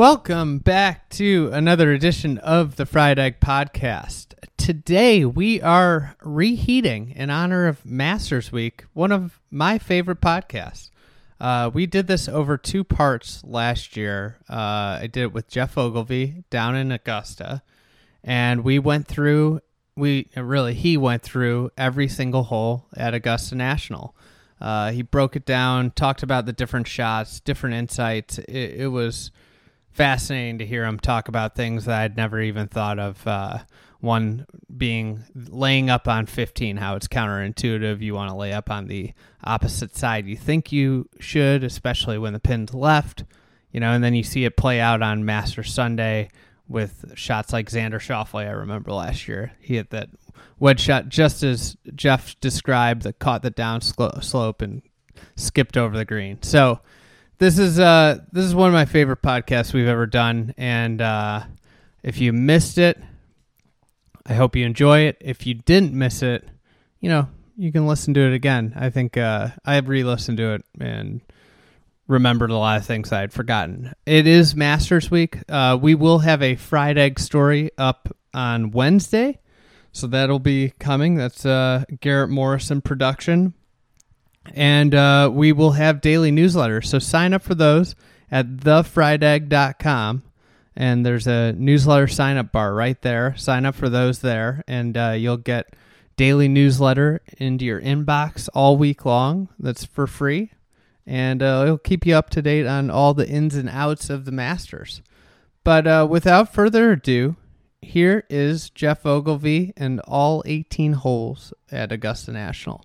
Welcome back to another edition of the Fried Egg Podcast. Today we are reheating in honor of Masters Week, one of my favorite podcasts. Uh, we did this over two parts last year. Uh, I did it with Geoff Ogilvy down in Augusta, and we went through. We really he went through every single hole at Augusta National. Uh, he broke it down, talked about the different shots, different insights. It, it was fascinating to hear him talk about things that I'd never even thought of. Uh, one being laying up on 15, how it's counterintuitive. You want to lay up on the opposite side you think you should, especially when the pin's left, you know, and then you see it play out on Master Sunday with shots like Xander Schauffele. I remember last year he hit that wedge shot just as Geoff described that caught the down slope and skipped over the green. So this is uh this is one of my favorite podcasts we've ever done, and uh, if you missed it, I hope you enjoy it. If you didn't miss it, you know, you can listen to it again. I think uh, I re-listened to it and remembered a lot of things I had forgotten. It is Masters Week. Uh, we will have a fried egg story up on Wednesday, so that'll be coming. That's uh, Garrett Morrison production, and uh, we will have daily newsletters. So sign up for those at thefriedegg.com and there's a newsletter sign up bar right there. Sign up for those there, and uh, you'll get daily newsletter into your inbox all week long. That's for free, and uh, it'll keep you up to date on all the ins and outs of the Masters. But uh, without further ado, here is Geoff Ogilvy and all 18 holes at Augusta National.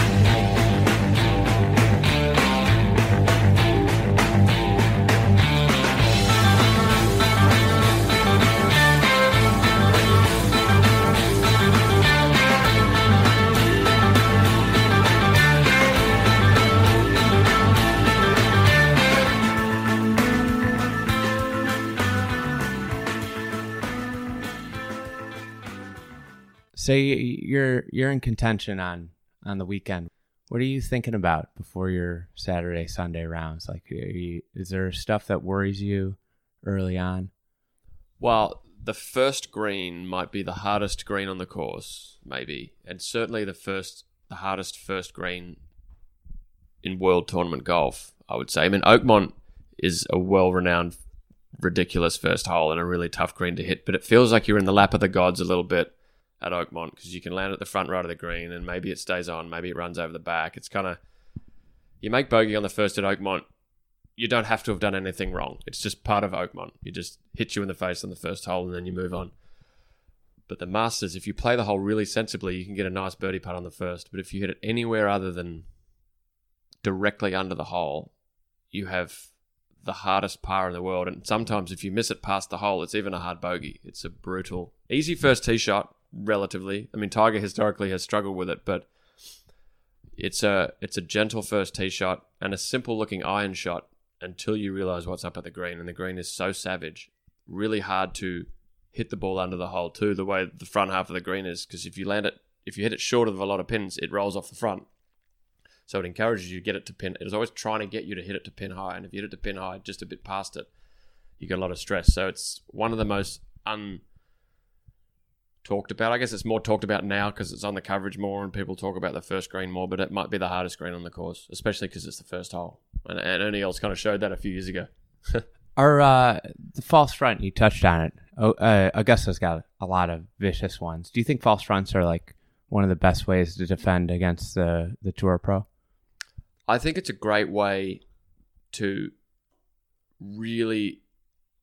Say you're you're in contention on on the weekend. What are you thinking about before your Saturday Sunday rounds? Like, you, is there stuff that worries you early on? Well, the first green might be the hardest green on the course, maybe, and certainly the first the hardest first green in World Tournament golf. I would say. I mean, Oakmont is a well-renowned, ridiculous first hole and a really tough green to hit, but it feels like you're in the lap of the gods a little bit at Oakmont because you can land at the front right of the green and maybe it stays on, maybe it runs over the back. It's kind of you make bogey on the first at Oakmont, you don't have to have done anything wrong. It's just part of Oakmont. You just hit you in the face on the first hole and then you move on. But the Masters, if you play the hole really sensibly, you can get a nice birdie putt on the first. But if you hit it anywhere other than directly under the hole, you have the hardest par in the world. And sometimes if you miss it past the hole, it's even a hard bogey. It's a brutal, easy first tee shot, relatively. I mean, Tiger historically has struggled with it, but it's a it's a gentle first tee shot and a simple looking iron shot until you realize what's up at the green, and the green is so savage, really hard to hit the ball under the hole too. The way the front half of the green is, because if you land it, if you hit it short of a lot of pins, it rolls off the front. So it encourages you to get it to pin. It is always trying to get you to hit it to pin high, and if you hit it to pin high, just a bit past it, you get a lot of stress. So it's one of the most un talked about. I guess it's more talked about now because it's on the coverage more and people talk about the first green more, but it might be the hardest green on the course, especially because it's the first hole. And, and Ernie kind of showed that a few years ago. Our uh, the false front, you touched on it. Oh, uh, Augusta's got a lot of vicious ones. Do you think false fronts are like one of the best ways to defend against the the Tour Pro? I think it's a great way to really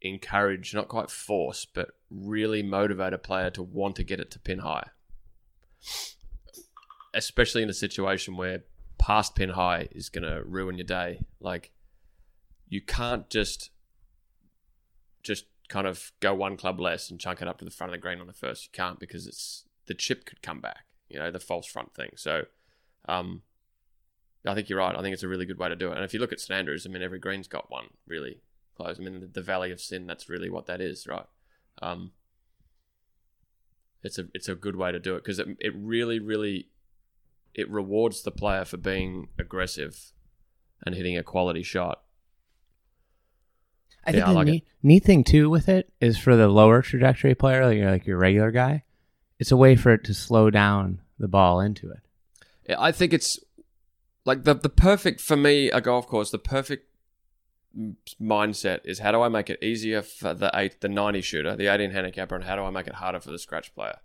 encourage, not quite force, but really motivate a player to want to get it to pin high. Especially in a situation where past pin high is going to ruin your day. Like, you can't just just kind of go one club less and chunk it up to the front of the green on the first. You can't because it's the chip could come back. You know, the false front thing. So, um, I think you're right. I think it's a really good way to do it. And if you look at St Andrews, I mean, every green's got one really close. I mean, the, the Valley of Sin. That's really what that is, right? Um, it's a it's a good way to do it because it it really really it rewards the player for being aggressive and hitting a quality shot. I Yeah, think I the like neat, neat thing too with it is for the lower trajectory player, like your, like your regular guy, it's a way for it to slow down the ball into it. Yeah, I think it's like the the perfect for me a golf course. The perfect mindset is how do I make it easier for the eight the ninety shooter, the eighteen handicapper, and how do I make it harder for the scratch player?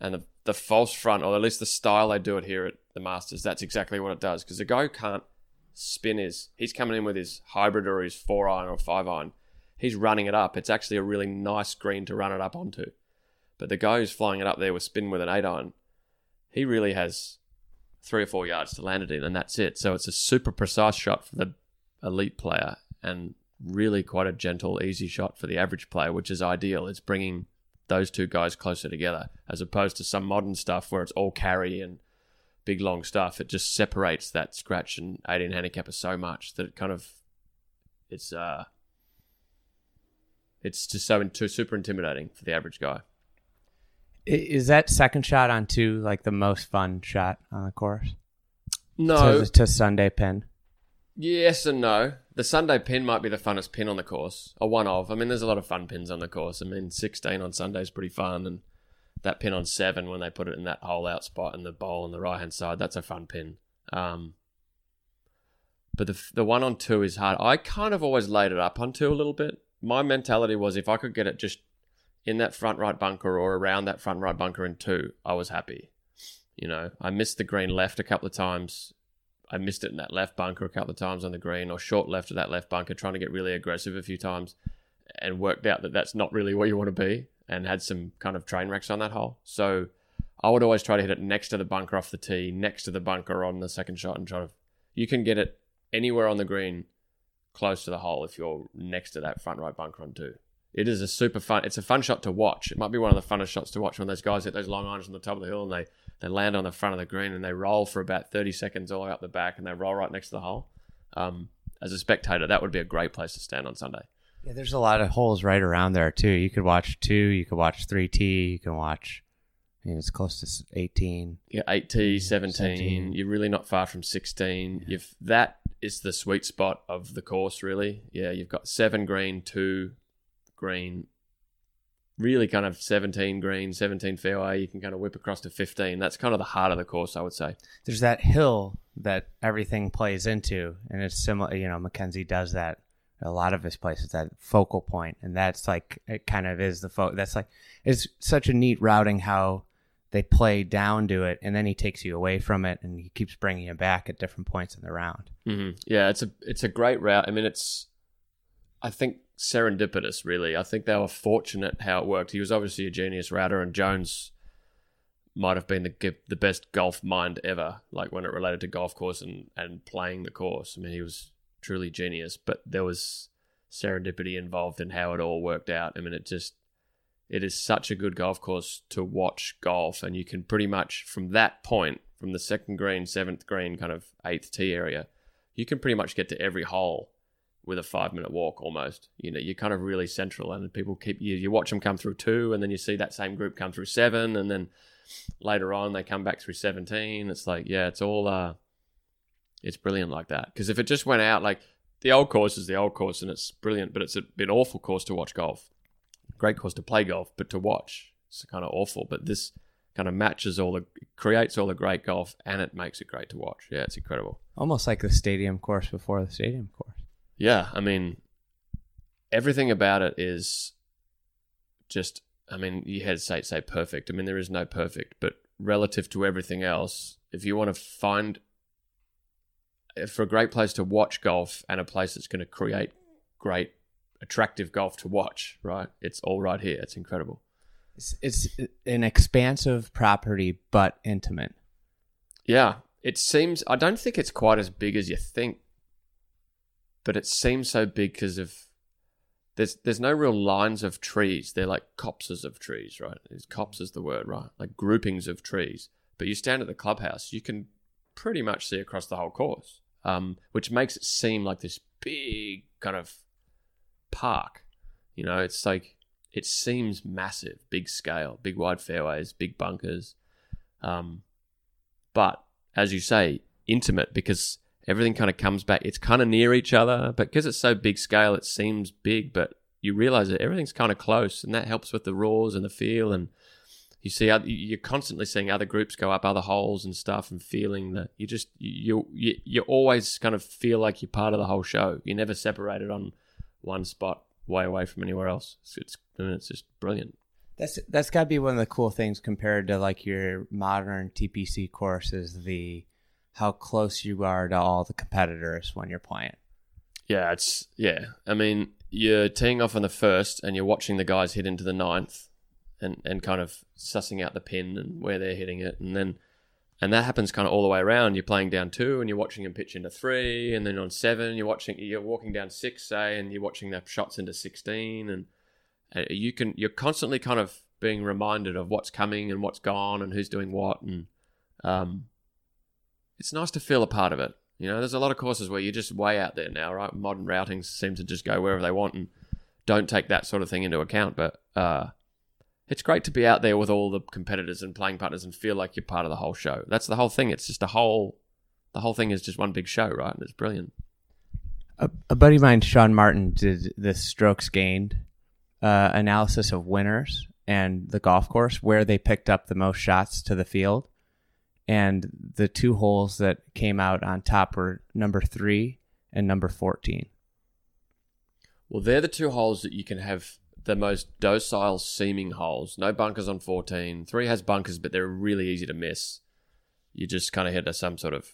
And the the false front, or at least the style they do it here at the Masters, that's exactly what it does. Because the guy who can't spin is he's coming in with his hybrid or his four iron or five iron. He's running it up. It's actually a really nice green to run it up onto. But the guy who's flying it up there with spin with an eight iron, he really has three or four yards to land it in, and that's it. So it's a super precise shot for the elite player, and really quite a gentle, easy shot for the average player, which is ideal. It's bringing those two guys closer together, as opposed to some modern stuff where it's all carry and big long stuff. It just separates that scratch and 18 handicapper so much that it kind of it's uh it's just so too super intimidating for the average guy. Is that second shot on two like the most fun shot on the course? No, to, to Sunday pin. Yes and no. The Sunday pin might be the funnest pin on the course, or one of. I mean, there's a lot of fun pins on the course. I mean, 16 on Sunday is pretty fun, and that pin on seven when they put it in that hole out spot in the bowl on the right hand side, that's a fun pin. Um, but the the one on two is hard. I kind of always laid it up on two a little bit. My mentality was if I could get it just in that front right bunker or around that front right bunker in two, I was happy. You know, I missed the green left a couple of times. I missed it in that left bunker a couple of times on the green, or short left of that left bunker, trying to get really aggressive a few times, and worked out that that's not really where you want to be, and had some kind of train wrecks on that hole. So I would always try to hit it next to the bunker off the tee, next to the bunker on the second shot, and try to. You can get it anywhere on the green, close to the hole if you're next to that front right bunker on two. It is a super fun. It's a fun shot to watch. It might be one of the funnest shots to watch when those guys hit those long irons on the top of the hill and they they land on the front of the green and they roll for about thirty seconds all the way up the back and they roll right next to the hole. Um, as a spectator, that would be a great place to stand on Sunday. Yeah, there's a lot of holes right around there too. You could watch two, you could watch three tee, you can watch. I mean, it's close to eighteen. Yeah, eight tee, 17, 17. You're really not far from sixteen. You've that is the sweet spot of the course, really. Yeah, you've got seven green, two green, really kind of seventeen green, seventeen fairway. You can kind of whip across to fifteen. That's kind of the heart of the course, I would say. There's that hill that everything plays into, and it's similar. You know, MacKenzie does that. A lot of his places that focal point, and that's like it kind of is the fo- That's like it's such a neat routing how they play down to it, and then he takes you away from it, and he keeps bringing you back at different points in the round. hmm Yeah, it's a it's a great route. I mean, it's I think serendipitous. Really, I think they were fortunate how it worked. He was obviously a genius router, and Jones might have been the the best golf mind ever. Like when it related to golf course and and playing the course. I mean, he was truly genius. But there was serendipity involved in how it all worked out. I mean, it just it is such a good golf course to watch golf, and you can pretty much from that point, from the second green, seventh green, kind of eighth tee area, you can pretty much get to every hole with a five minute walk almost. You know, you're kind of really central, and people keep you. You watch them come through two, and then you see that same group come through seven, and then later on they come back through seventeen. It's like, yeah, it's all uh, it's brilliant like that. Because if it just went out like the old course is the old course, and it's brilliant, but it's a, an awful course to watch golf. Great course to play golf, but to watch it's kind of awful. But this kind of matches all the creates all the great golf, and it makes it great to watch. Yeah, it's incredible. Almost like the stadium course before the stadium course. Yeah, I mean, everything about it is just. I mean, you had to say say perfect. I mean, there is no perfect, but relative to everything else, if you want to find for a great place to watch golf and a place that's going to create great, attractive golf to watch, right? It's all right here. It's incredible. It's, it's an expansive property, but intimate. Yeah, it seems. I don't think it's quite as big as you think, but it seems so big because of there's there's no real lines of trees. They're like copses of trees, right? Copse is the word, right? Like groupings of trees. But you stand at the clubhouse, you can pretty much see across the whole course, um, which makes it seem like this big kind of park. You know, it's like it seems massive, big scale, big wide fairways, big bunkers. Um, but as you say, intimate because everything kind of comes back. It's kind of near each other, but because it's so big scale, it seems big, but you realize that everything's kind of close, and that helps with the roars and the feel. And you see, you're constantly seeing other groups go up other holes and stuff, and feeling that you just you you you always kind of feel like you're part of the whole show. You're never separated on one spot, way away from anywhere else. It's, it's I mean, it's just brilliant. That's that's got to be one of the cool things compared to like your modern TPC courses. The how close you are to all the competitors when you're playing. Yeah, it's yeah. I mean, you're teeing off on the first, and you're watching the guys hit into the ninth, and and kind of sussing out the pin and where they're hitting it, and then and that happens kind of all the way around. You're playing down two, and you're watching them pitch into three, and then on seven, you're watching you're walking down six, say, and you're watching their shots into sixteen, and uh, you can you're constantly kind of being reminded of what's coming and what's gone and who's doing what, and um, it's nice to feel a part of it. You know, there's a lot of courses where you're just way out there now, right? Modern routings seem to just go wherever they want and don't take that sort of thing into account. But uh, it's great to be out there with all the competitors and playing partners and feel like you're part of the whole show. That's the whole thing. It's just a whole, the whole thing is just one big show, right? And it's brilliant. A, a buddy of mine, Sean Martin, did this strokes gained uh, analysis of winners and the golf course where they picked up the most shots to the field and the two holes that came out on top were number three and number 14. Well, they're the two holes that you can have the most docile seeming holes. No bunkers on 14. Three has bunkers, but they're really easy to miss. You just kind of hit a, some sort of.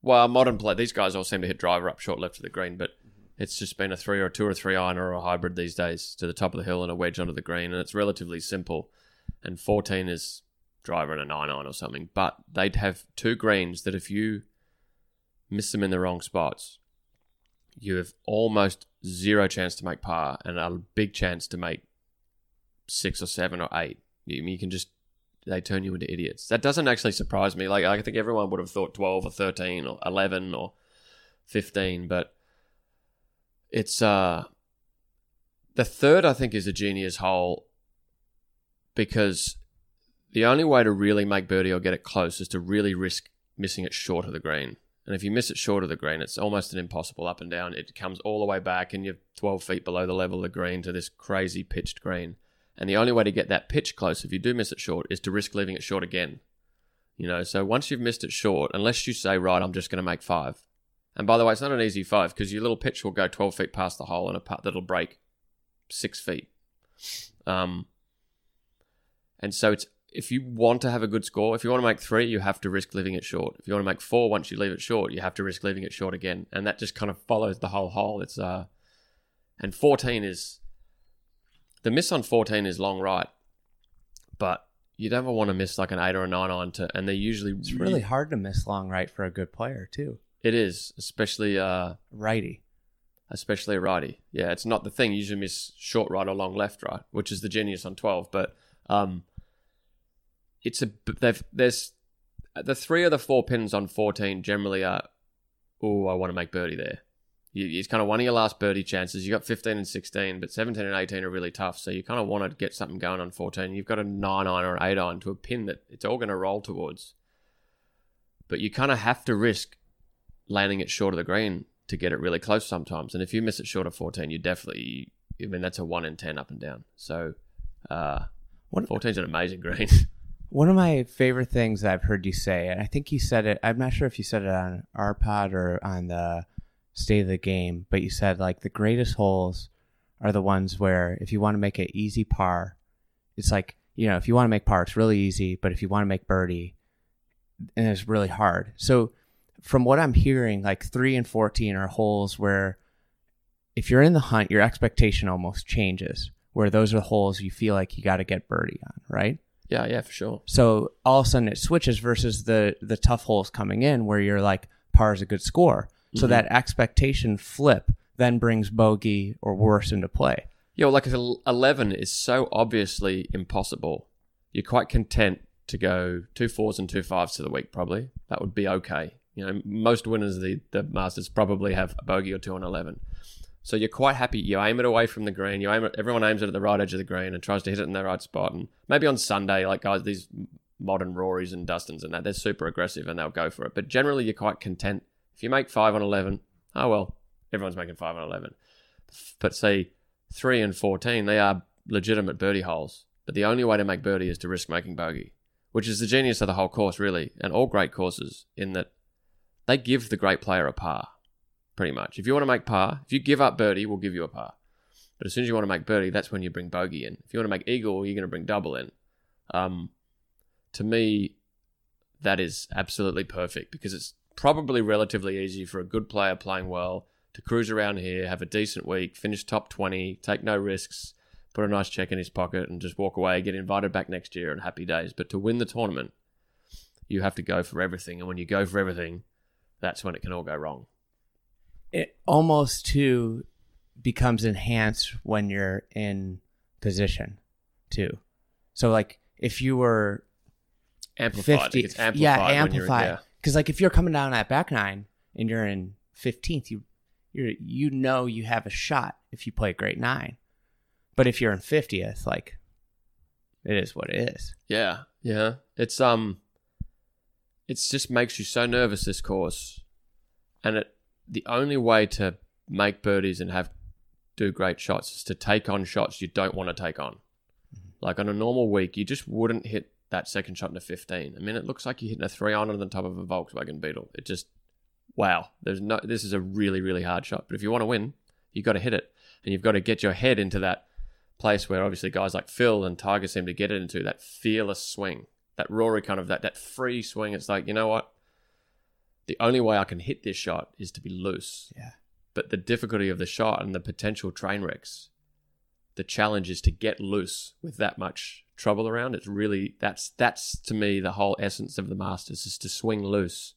Well, modern play, these guys all seem to hit driver up short left of the green, but it's just been a three or a two or three iron or a hybrid these days to the top of the hill and a wedge onto the green, and it's relatively simple. And 14 is driver and a nine iron or something, but they'd have two greens that if you miss them in the wrong spots, you have almost zero chance to make par and a big chance to make six or seven or eight. You, you can just they turn you into idiots. That doesn't actually surprise me. Like I think everyone would have thought twelve or thirteen or eleven or fifteen, but it's uh the third I think is a genius hole because the only way to really make birdie or get it close is to really risk missing it short of the green. And if you miss it short of the green, it's almost an impossible up and down. It comes all the way back, and you're 12 feet below the level of the green to this crazy pitched green. And the only way to get that pitch close, if you do miss it short, is to risk leaving it short again. You know, so once you've missed it short, unless you say, right, I'm just going to make five. And by the way, it's not an easy five because your little pitch will go 12 feet past the hole and a putt that'll break six feet. Um, and so it's if you want to have a good score, if you want to make three, you have to risk leaving it short. If you want to make four, once you leave it short, you have to risk leaving it short again, and that just kind of follows the whole hole. It's uh, and fourteen is the miss on fourteen is long right, but you never want to miss like an eight or a nine on to, and they usually It's really hard to miss long right for a good player too. It is, especially uh, Righty. especially a righty. Yeah, it's not the thing. You usually miss short right or long left right, which is the genius on twelve, but um it's a they've there's the three of the four pins on 14 generally are oh I want to make birdie there. You, it's kind of one of your last birdie chances. You got 15 and 16 but 17 and 18 are really tough so you kind of want to get something going on 14 you've got a 9 iron or an 8 iron to a pin that it's all going to roll towards. But you kind of have to risk landing it short of the green to get it really close sometimes and if you miss it short of 14 you definitely I mean that's a 1 in 10 up and down. So uh 14 is an amazing green One of my favorite things that I've heard you say, and I think you said it, I'm not sure if you said it on our pod or on the state of the game, but you said like the greatest holes are the ones where if you want to make an easy par, it's like, you know, if you want to make par, it's really easy, but if you want to make birdie, and it's really hard. So from what I'm hearing, like three and 14 are holes where if you're in the hunt, your expectation almost changes, where those are the holes you feel like you got to get birdie on, right? Yeah yeah for sure So all of a sudden it switches versus the the tough holes coming in where you're like par is a good score. So Mhm. that expectation flip then brings bogey or worse into play. Yeah, well, like if 11 is so obviously impossible, you're quite content to go two fours and two fives to the week, probably. That would be okay. You know, most winners of the, the Masters probably have a bogey or two on 11. So you're quite happy. You aim it away from the green. You aim it. Everyone aims it at the right edge of the green and tries to hit it in the right spot. And maybe on Sunday, like guys, these modern Rorys and Dustins and that, they're super aggressive and they'll go for it. But generally, you're quite content if you make five on eleven. Oh well, everyone's making five on eleven. But say three and fourteen, they are legitimate birdie holes. But the only way to make birdie is to risk making bogey, which is the genius of the whole course, really, and all great courses in that they give the great player a par pretty much. If you want to make par, if you give up birdie, we'll give you a par. But as soon as you want to make birdie, that's when you bring bogey in. If you want to make eagle, you're going to bring double in. Um, to me, that is absolutely perfect because it's probably relatively easy for a good player playing well to cruise around here, have a decent week, finish top 20, take no risks, put a nice check in his pocket, and just walk away, get invited back next year, and happy days. But to win the tournament, you have to go for everything. And when you go for everything, that's when it can all go wrong it almost too becomes enhanced when you're in position too. So like if you were amplified, 50, it's amplified yeah, amplified. yeah. Because like if you're coming down that back nine and you're in fifteenth, you you you know you have a shot if you play great nine. But if you're in fiftieth, like it is what it is. Yeah, yeah. It's um, it's just makes you so nervous this course, and it the only way to make birdies and have do great shots is to take on shots you don't want to take on. Mm-hmm. Like on a normal week, you just wouldn't hit that second shot in a 15. I mean, it looks like you're hitting a three iron on the top of a Volkswagen Beetle. It just, wow. There's no. This is a really really hard shot. But if you want to win, you've got to hit it, and you've got to get your head into that place where obviously guys like Phil and Tiger seem to get it into that fearless swing, that Rory kind of that that free swing. It's like you know what, the only way I can hit this shot is to be loose. Yeah. But the difficulty of the shot and the potential train wrecks, the challenge is to get loose with that much trouble around. It's really that's that's to me the whole essence of the Masters is to swing loose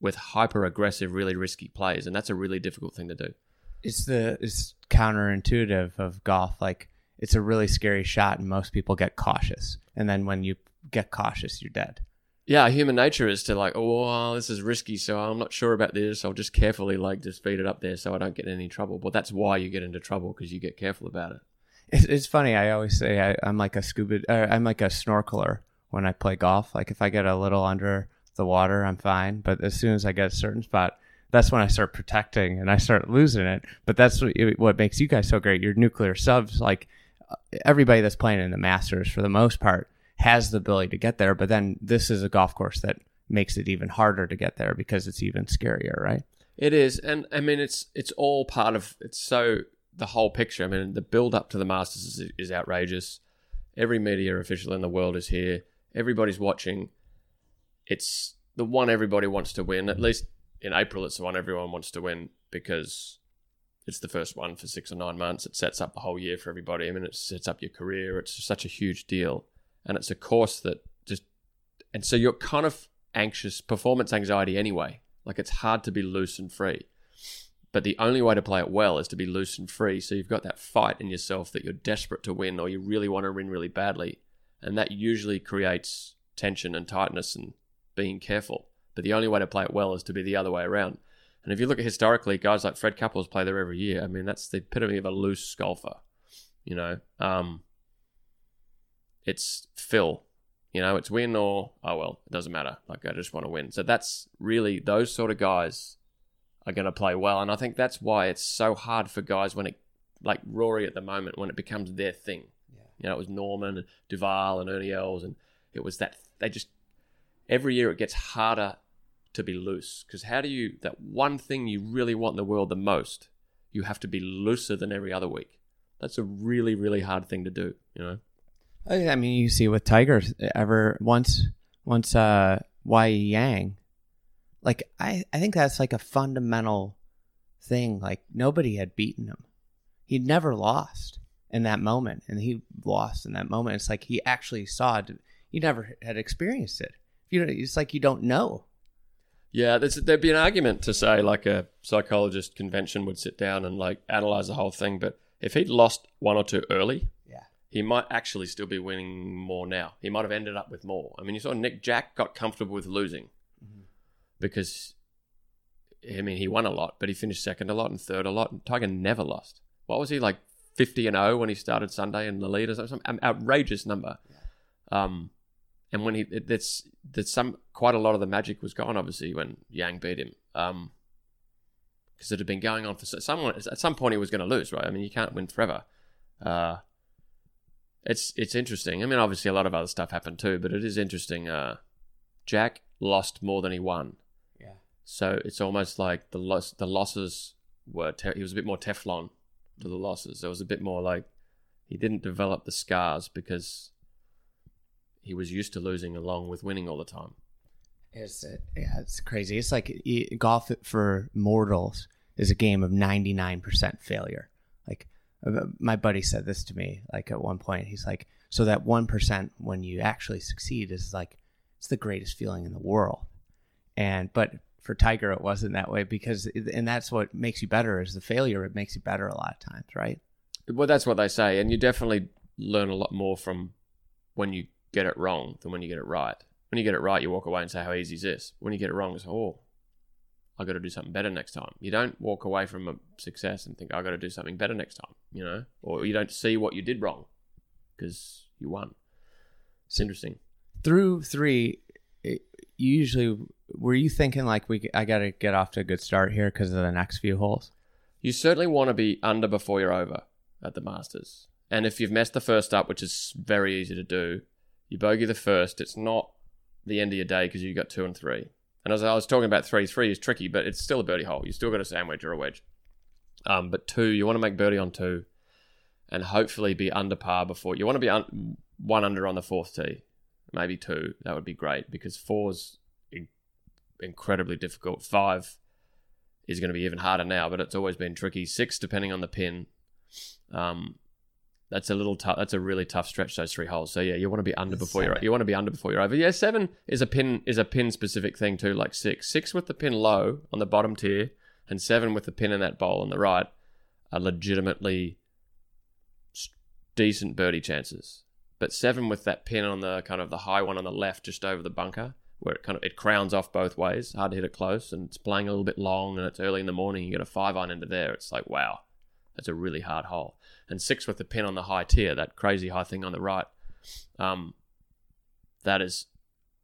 with hyper aggressive, really risky plays, and that's a really difficult thing to do. It's the it's counterintuitive of golf. Like it's a really scary shot, and most people get cautious. And then when you get cautious, you're dead. Yeah, human nature is to like, oh, well, this is risky, so I'm not sure about this. I'll just carefully like just feed it up there so I don't get in any trouble. But that's why you get into trouble because you get careful about it. It's, funny. I always say I, I'm like a scuba. Uh, I'm like a snorkeler when I play golf. Like if I get a little under the water, I'm fine. But as soon as I get a certain spot, that's when I start protecting and I start losing it. But that's what, what makes you guys so great. Your nuclear subs, like uh, everybody that's playing in the Masters, for the most part, has the ability to get there. But then this is a golf course that makes it even harder to get there because it's even scarier, right? It is, and I mean, it's it's all part of. It's so the whole picture. I mean, the build up to the Masters is, is outrageous. Every media official in the world is here. Everybody's watching. It's the one everybody wants to win. At least in April, it's the one everyone wants to win because it's the first one for six or nine months. It sets up the whole year for everybody. I mean, it sets up your career. It's such a huge deal, and it's a course that just and so you're kind of anxious, performance anxiety anyway. Like it's hard to be loose and free. But the only way to play it well is to be loose and free. So you've got that fight in yourself that you're desperate to win or you really want to win really badly. And that usually creates tension and tightness and being careful. But the only way to play it well is to be the other way around. And if you look at historically, guys like Fred Couples play there every year. I mean, that's the epitome of a loose golfer. You know, um, it's Phil. You know, it's win or oh well, it doesn't matter. Like I just want to win. So that's really those sort of guys are going to play well, and I think that's why it's so hard for guys when it like Rory at the moment when it becomes their thing. You know, it was Norman and Duval and Ernie Els, and it was that they just every year it gets harder to be loose because how do you that one thing you really want in the world the most you have to be looser than every other week that's a really really hard thing to do you know I mean, you see with Tiger ever once once uh Wai Yang, like I I think that's like a fundamental thing. Like nobody had beaten him. He'd never lost in that moment, and he lost in that moment. It's like he actually saw it. He never had experienced it. You know, it's like you don't know. Yeah, there'd be an argument to say like a psychologist convention would sit down and like analyze the whole thing, but if he'd lost one or two early. He might actually still be winning more now. He might have ended up with more. I mean, you saw Nick Jack got comfortable with losing because I mean, he won a lot, but he finished second a lot and third a lot. And Tiger never lost. What was he like, fifty and zero when he started Sunday in the lead or something? Some outrageous number. Um, and when he, it, that's that's some quite a lot of the magic was gone. Obviously, when Yang beat him. Um, because it had been going on for so- someone at some point he was going to lose, right? I mean, you can't win forever. Uh, it's it's interesting. I mean, obviously a lot of other stuff happened too, but it is interesting. Uh, Jack lost more than he won, Yeah. so it's almost like the loss the losses were te- he was a bit more Teflon to the losses. It was a bit more like he didn't develop the scars because he was used to losing along with winning all the time. It's yeah, it's crazy. It's like golf for mortals is a game of ninety nine percent failure. Like Uh, my buddy said this to me. Like at one point, he's like, "So that one percent when you actually succeed is like it's the greatest feeling in the world." And but for Tiger, it wasn't that way because, and that's what makes you better is the failure. It makes you better a lot of times, right? Well, that's what they say, and you definitely learn a lot more from when you get it wrong than when you get it right. When you get it right, you walk away and say, "How easy is this?" When you get it wrong, it's "Oh, I got to do something better next time." You don't walk away from a success and think, "I got to do something better next time," you know, or you don't see what you did wrong because you won. It's interesting. Through three, it, usually were you thinking like we I got to get off to a good start here because of the next few holes? You certainly want to be under before you're over at the Masters. And if you've messed the first up, which is very easy to do, you bogey the first. It's not the end of your day because you got two and three. And as I was talking about, three three is tricky, but it's still a birdie hole. You still got a sandwich or a wedge. Um, but two, you want to make birdie on two, and hopefully be under par before. You want to be un- one under on the fourth tee, maybe two. That would be great because four's in- incredibly difficult. Five is going to be even harder now, but it's always been tricky. Six, depending on the pin, um, that's a little tough. That's a really tough stretch. Those three holes. So yeah, you want to be under before you're. You want to be under before you're over. Yeah, seven is a pin is a pin specific thing too. Like six, six with the pin low on the bottom tier, and seven with the pin in that bowl on the right are legitimately decent birdie chances. But seven with that pin on the kind of the high one on the left, just over the bunker, where it kind of it crowns off both ways. Hard to hit it close, and it's playing a little bit long, and it's early in the morning. You get a five iron into there. It's like wow, that's a really hard hole. And six with the pin on the high tier, that crazy high thing on the right, um, that is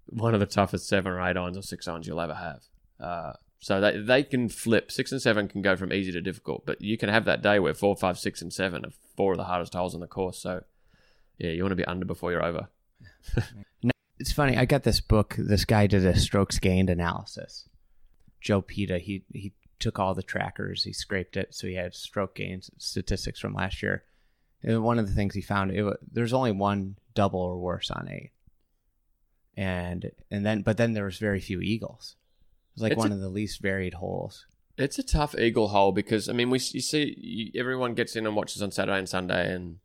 one of the toughest seven or eight irons or six irons you'll ever have. Uh, so they they can flip. Six and seven can go from easy to difficult, but you can have that day where four, five, six, and seven are four of the hardest holes on the course. So yeah, you want to be under before you're over. It's funny. I got this book. This guy did a strokes gained analysis. Joe Pita. He he took all the trackers. He scraped it, so he had stroke gain statistics from last year. And one of the things he found, it, there's only one double or worse on eight, and and then but then there was very few eagles. It was like It's one a- of the least varied holes. It's a tough eagle hole because I mean we you see you, everyone gets in and watches on Saturday and Sunday and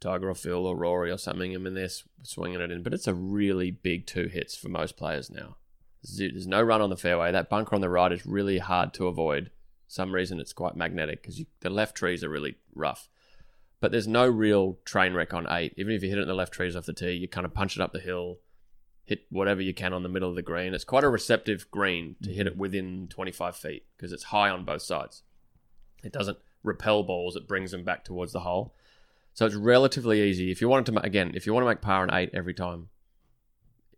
Tiger or Phil or Rory or something. I mean they're swinging it in, but it's a really big two hits for most players now. There's no run on the fairway. That bunker on the right is really hard to avoid. Some reason it's quite magnetic because the left trees are really rough. But there's no real train wreck on eight. Even if you hit it in the left trees off the tee, you kind of punch it up the hill, hit whatever you can on the middle of the green. It's quite a receptive green to hit it within 25 feet because it's high on both sides. It doesn't repel balls; it brings them back towards the hole. So it's relatively easy. If you wanted to, again, if you want to make par on eight every time,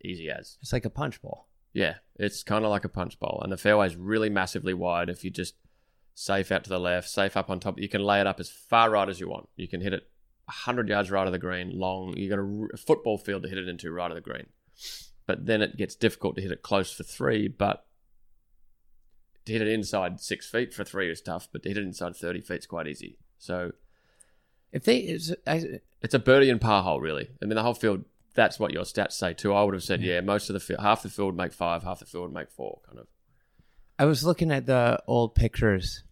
easy as. It's like a punch bowl. Yeah, it's kind of like a punch bowl, and the fairway is really massively wide. If you just safe out to the left, safe up on top, you can lay it up as far right as you want. You can hit it hundred yards right of the green, long. You got a, r- a football field to hit it into right of the green, but then it gets difficult to hit it close for three. But to hit it inside six feet for three is tough, but to hit it inside thirty feet is quite easy. So If they, is, I, it's a birdie and par hole, really. I mean, the whole field. That's what your stats say too. I would have said, yeah, most of the field, half the field make five, half the field make four, kind of. I was looking at the old pictures,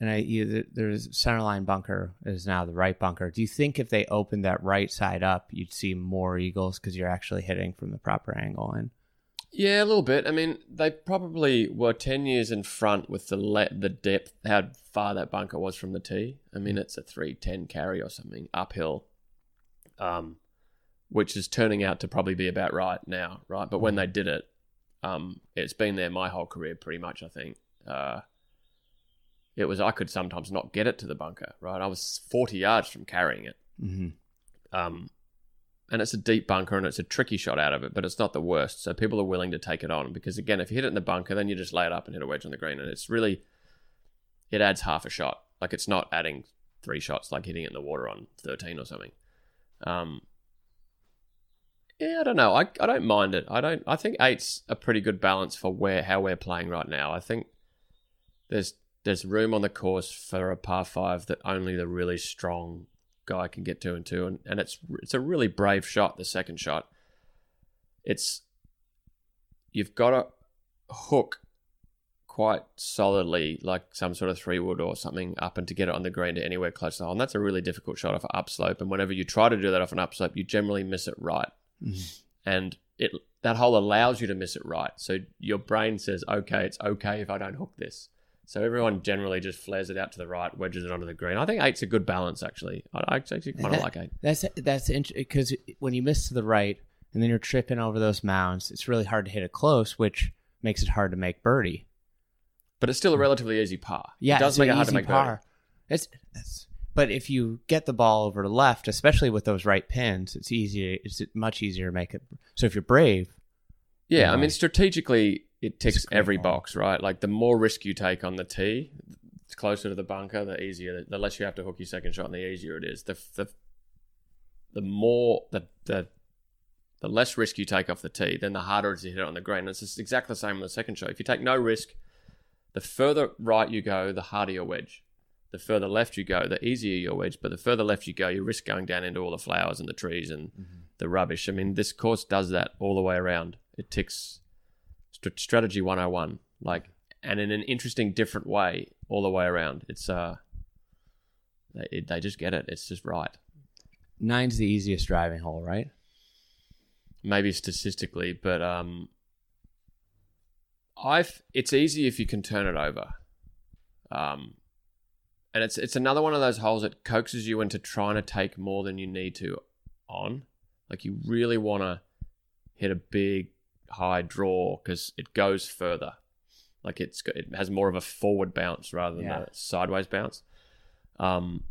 and I you, there's centerline bunker is now the right bunker. Do you think if they opened that right side up, you'd see more eagles because you're actually hitting from the proper angle? And Yeah, a little bit. I mean, they probably were ten years in front with the le- the depth, how far that bunker was from the tee. I mean, it's a three ten carry or something uphill, um, which is turning out to probably be about right now, right? But when they did it, um, it's been there my whole career, pretty much. I think uh, it was I could sometimes not get it to the bunker. Right, I was forty yards from carrying it. hmm Um, and it's a deep bunker and it's a tricky shot out of it, but it's not the worst. So people are willing to take it on because again, if you hit it in the bunker, then you just lay it up and hit a wedge on the green, and it's really it adds half a shot. Like it's not adding three shots like hitting it in the water on thirteen or something. Um, yeah, I don't know. I, I don't mind it. I don't. I think eight's a pretty good balance for where how we're playing right now. I think there's there's room on the course for a par five that only the really strong guy can get to and two, and, and it's it's a really brave shot. The second shot, it's you've got to hook quite solidly, like some sort of three wood or something, up and to get it on the green to anywhere close to the hole. And that's a really difficult shot off an upslope. And whenever you try to do that off an upslope, you generally miss it right. Mm-hmm. And it that hole allows you to miss it right. So your brain says, okay, it's okay if I don't hook this. So everyone generally just flares it out to the right, wedges it onto the green. I think eight's a good balance, actually. I I actually kind of like eight. That's that's interesting because when you miss to the right and then you're tripping over those mounds, it's really hard to hit it close, which makes it hard to make birdie. But it's still a relatively easy par. Yeah, it does make it hard to make birdie. par. It's, it's but if you get the ball over to left, especially with those right pins, it's easy. It's much easier to make it. So if you're brave, Yeah, I mean, strategically, it ticks every ball. box, right? Like the more risk you take on the tee, it's closer to the bunker, the easier, the less you have to hook your second shot, and the easier it is. The the the more the the the less risk you take off the tee, then the harder it is to hit it on the green. And it's just exactly the same on the second shot. If you take no risk, the further right you go, the harder your wedge. The further left you go, the easier your wedge. But the further left you go, you risk going down into all the flowers and the trees and the rubbish. I mean, this course does that all the way around. It ticks st- strategy 101, like, and in an interesting, different way all the way around. It's uh, they, it, they just get it. It's just right. nine's the easiest driving hole, right? maybe statistically, but um, I've it's easy if you can turn it over. Um, and it's it's another one of those holes that coaxes you into trying to take more than you need to on. Like you really want to hit a big high draw because it goes further. Like it's it has more of a forward bounce rather than Yeah. a sideways bounce. Um,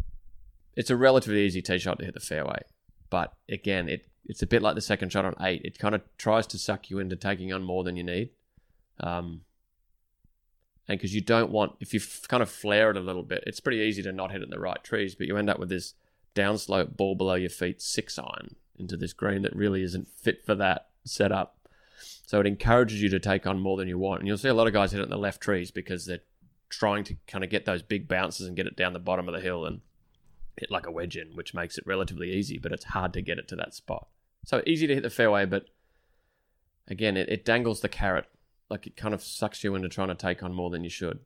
it's a relatively easy tee shot to hit the fairway, but again, it it's a bit like the second shot on eight. It kind of tries to suck you into taking on more than you need. Um, and because you don't want, if you f- kind of flare it a little bit, it's pretty easy to not hit it in the right trees, but you end up with this downslope ball below your feet six iron into this green that really isn't fit for that setup. So it encourages you to take on more than you want. And you'll see a lot of guys hit it in the left trees because they're trying to kind of get those big bounces and get it down the bottom of the hill and hit like a wedge in, which makes it relatively easy, but it's hard to get it to that spot. So easy to hit the fairway, but again, it, it dangles the carrot. Like it kind of sucks you into trying to take on more than you should.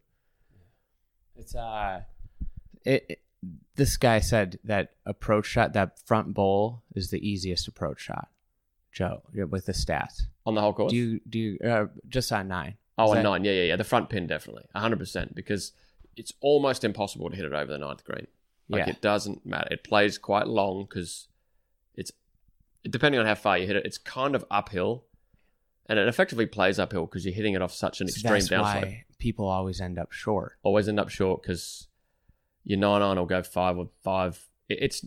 It's uh, it, it- This guy said that approach shot, that front bowl, is the easiest approach shot. Joe, yeah, with the stats. On the whole course? Do you do you uh, just on nine? oh, Is and that- nine. Yeah, yeah, yeah. The front pin, definitely. 100%. Because it's almost impossible to hit it over the ninth green. Like Yeah. it doesn't matter. It plays quite long because it's, depending on how far you hit it, it's kind of uphill. And it effectively plays uphill because you're hitting it off such an So extreme downslope. why people always end up short. always end up short because your nine iron will go five or five. It's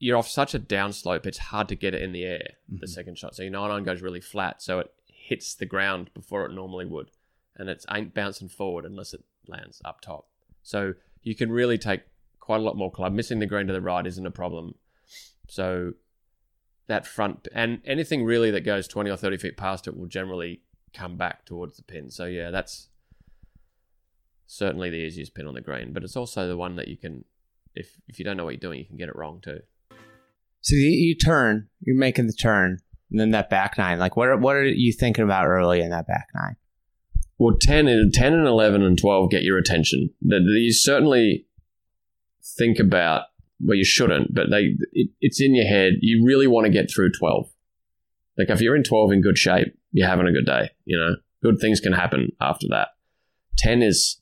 you're off such a downslope. It's hard to get it in the air. The mm-hmm. second shot, so your nine iron goes really flat, so it hits the ground before it normally would, and it ain't bouncing forward unless it lands up top. So you can really take quite a lot more club. Missing the green to the right isn't a problem. So that front and anything really that goes twenty or thirty feet past it will generally come back towards the pin. So yeah, that's certainly the easiest pin on the green, but it's also the one that you can, if if you don't know what you're doing, you can get it wrong too. So you, you turn, you're making the turn, and then that back nine. Like, what are, what are you thinking about early in that back nine? Well, 10 and 10 and 11 and 12 get your attention. That you certainly think about, well, you shouldn't, but they it, it's in your head. You really want to get through 12. Like if you're in 12 in good shape, you're having a good day. You know, good things can happen after that. 10 is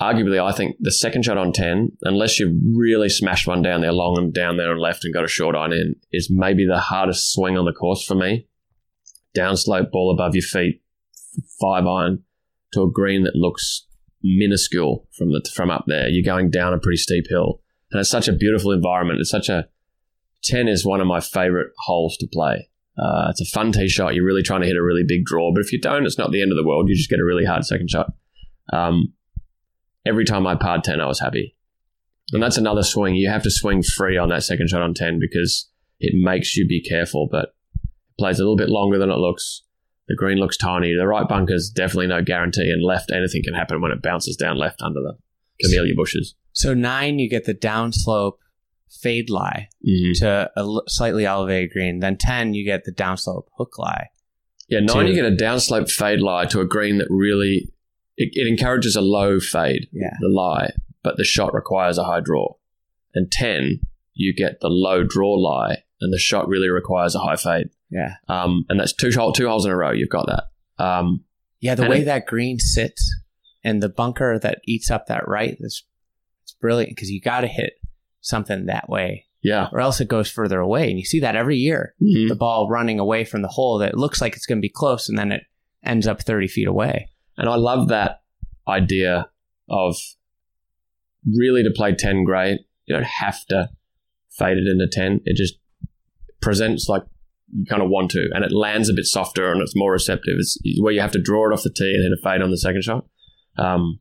arguably, I think, the second shot on 10, unless you really smashed one down there long and down there and left and got a short iron in, is maybe the hardest swing on the course for me. Downslope ball above your feet, five iron to a green that looks minuscule from the from up there. You're going down a pretty steep hill, and it's such a beautiful environment. It's such a ten is one of my favorite holes to play. Uh, it's a fun tee shot. You're really trying to hit a really big draw, but if you don't, it's not the end of the world. You just get a really hard second shot. Um, every time I parred ten, I was happy, and that's another swing. You have to swing free on that second shot on ten because it makes you be careful, but it plays a little bit longer than it looks. The green looks tiny. The right bunker's definitely no guarantee, and left anything can happen when it bounces down left under the camellia bushes. So nine, you get the downslope fade lie Mm-hmm. to a l- slightly elevated green. Then ten, you get the downslope hook lie. Yeah, nine to- you get a downslope fade lie to a green that really it, it encourages a low fade, Yeah. the lie, but the shot requires a high draw. And ten, you get the low draw lie, and the shot really requires a high fade. Yeah. Um, and that's two hole, two holes in a row. You've got that. Um, Yeah, the way it- that green sits and the bunker that eats up that right is it's brilliant because you got to hit something that way yeah. or else it goes further away. And you see that every year. Mhm. The ball running away from the hole that looks like it's going to be close and then it ends up 30 feet away. And I love that idea of really to play 10 great, you don't have to fade it into 10. It just presents like you kind of want to, and it lands a bit softer and it's more receptive. It's where you have to draw it off the tee and hit a fade on the second shot. Um,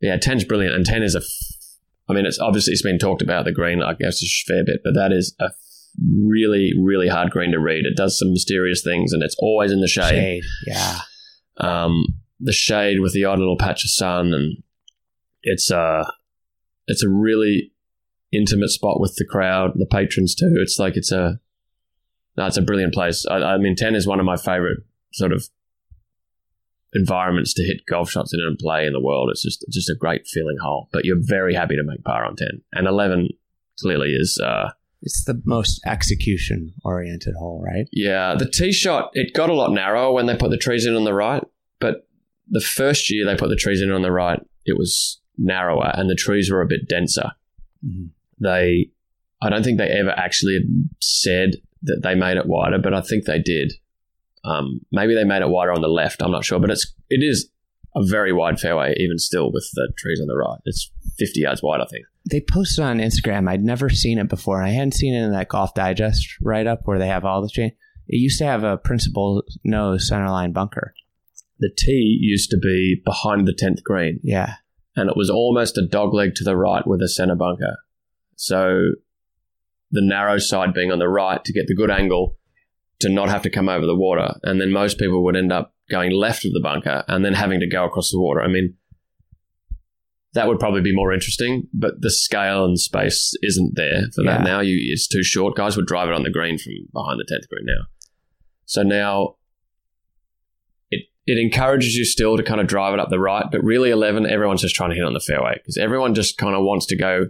yeah, 10's brilliant, and 10 is a. I mean, it's obviously it's been talked about the green, I guess, a fair bit, but that is a really, really hard green to read. It does some mysterious things, and it's always in the Shade. Yeah. um, the shade with the odd little patch of sun, and it's uh it's a really intimate spot with the crowd, the patrons too. It's like it's a no, it's a brilliant place. I, I mean, ten is one of my favorite sort of environments to hit golf shots in and play in the world. It's just just a great feeling hole. But you're very happy to make par on ten, and eleven clearly is. Uh, It's the most execution oriented hole, right? Yeah, the tee shot it got a lot narrower when they put the trees in on the right, but the first year they put the trees in on the right, it was narrower and the trees were a bit denser. Mhm. They, I don't think they ever actually said that they made it wider, but I think they did. Um, maybe they made it wider on the left. I'm not sure, but it's it is a very wide fairway even still with the trees on the right. It's 50 yards wide, I think. They posted on Instagram. I'd never seen it before. I hadn't seen it in that Golf Digest write up where they have all the chain. It used to have a principal nose centerline bunker. The tee used to be behind the 10th green. Yeah. and it was almost a dog leg to the right with a center bunker. So the narrow side being on the right to get the good angle to not have to come over the water. And then most people would end up going left of the bunker and then having to go across the water. I mean, that would probably be more interesting, but the scale and space isn't there for Yeah. that now. You, it's too short. Guys would drive it on the green from behind the 10th green now. So now it, it encourages you still to kind of drive it up the right, but really 11, everyone's just trying to hit on the fairway because everyone just kind of wants to go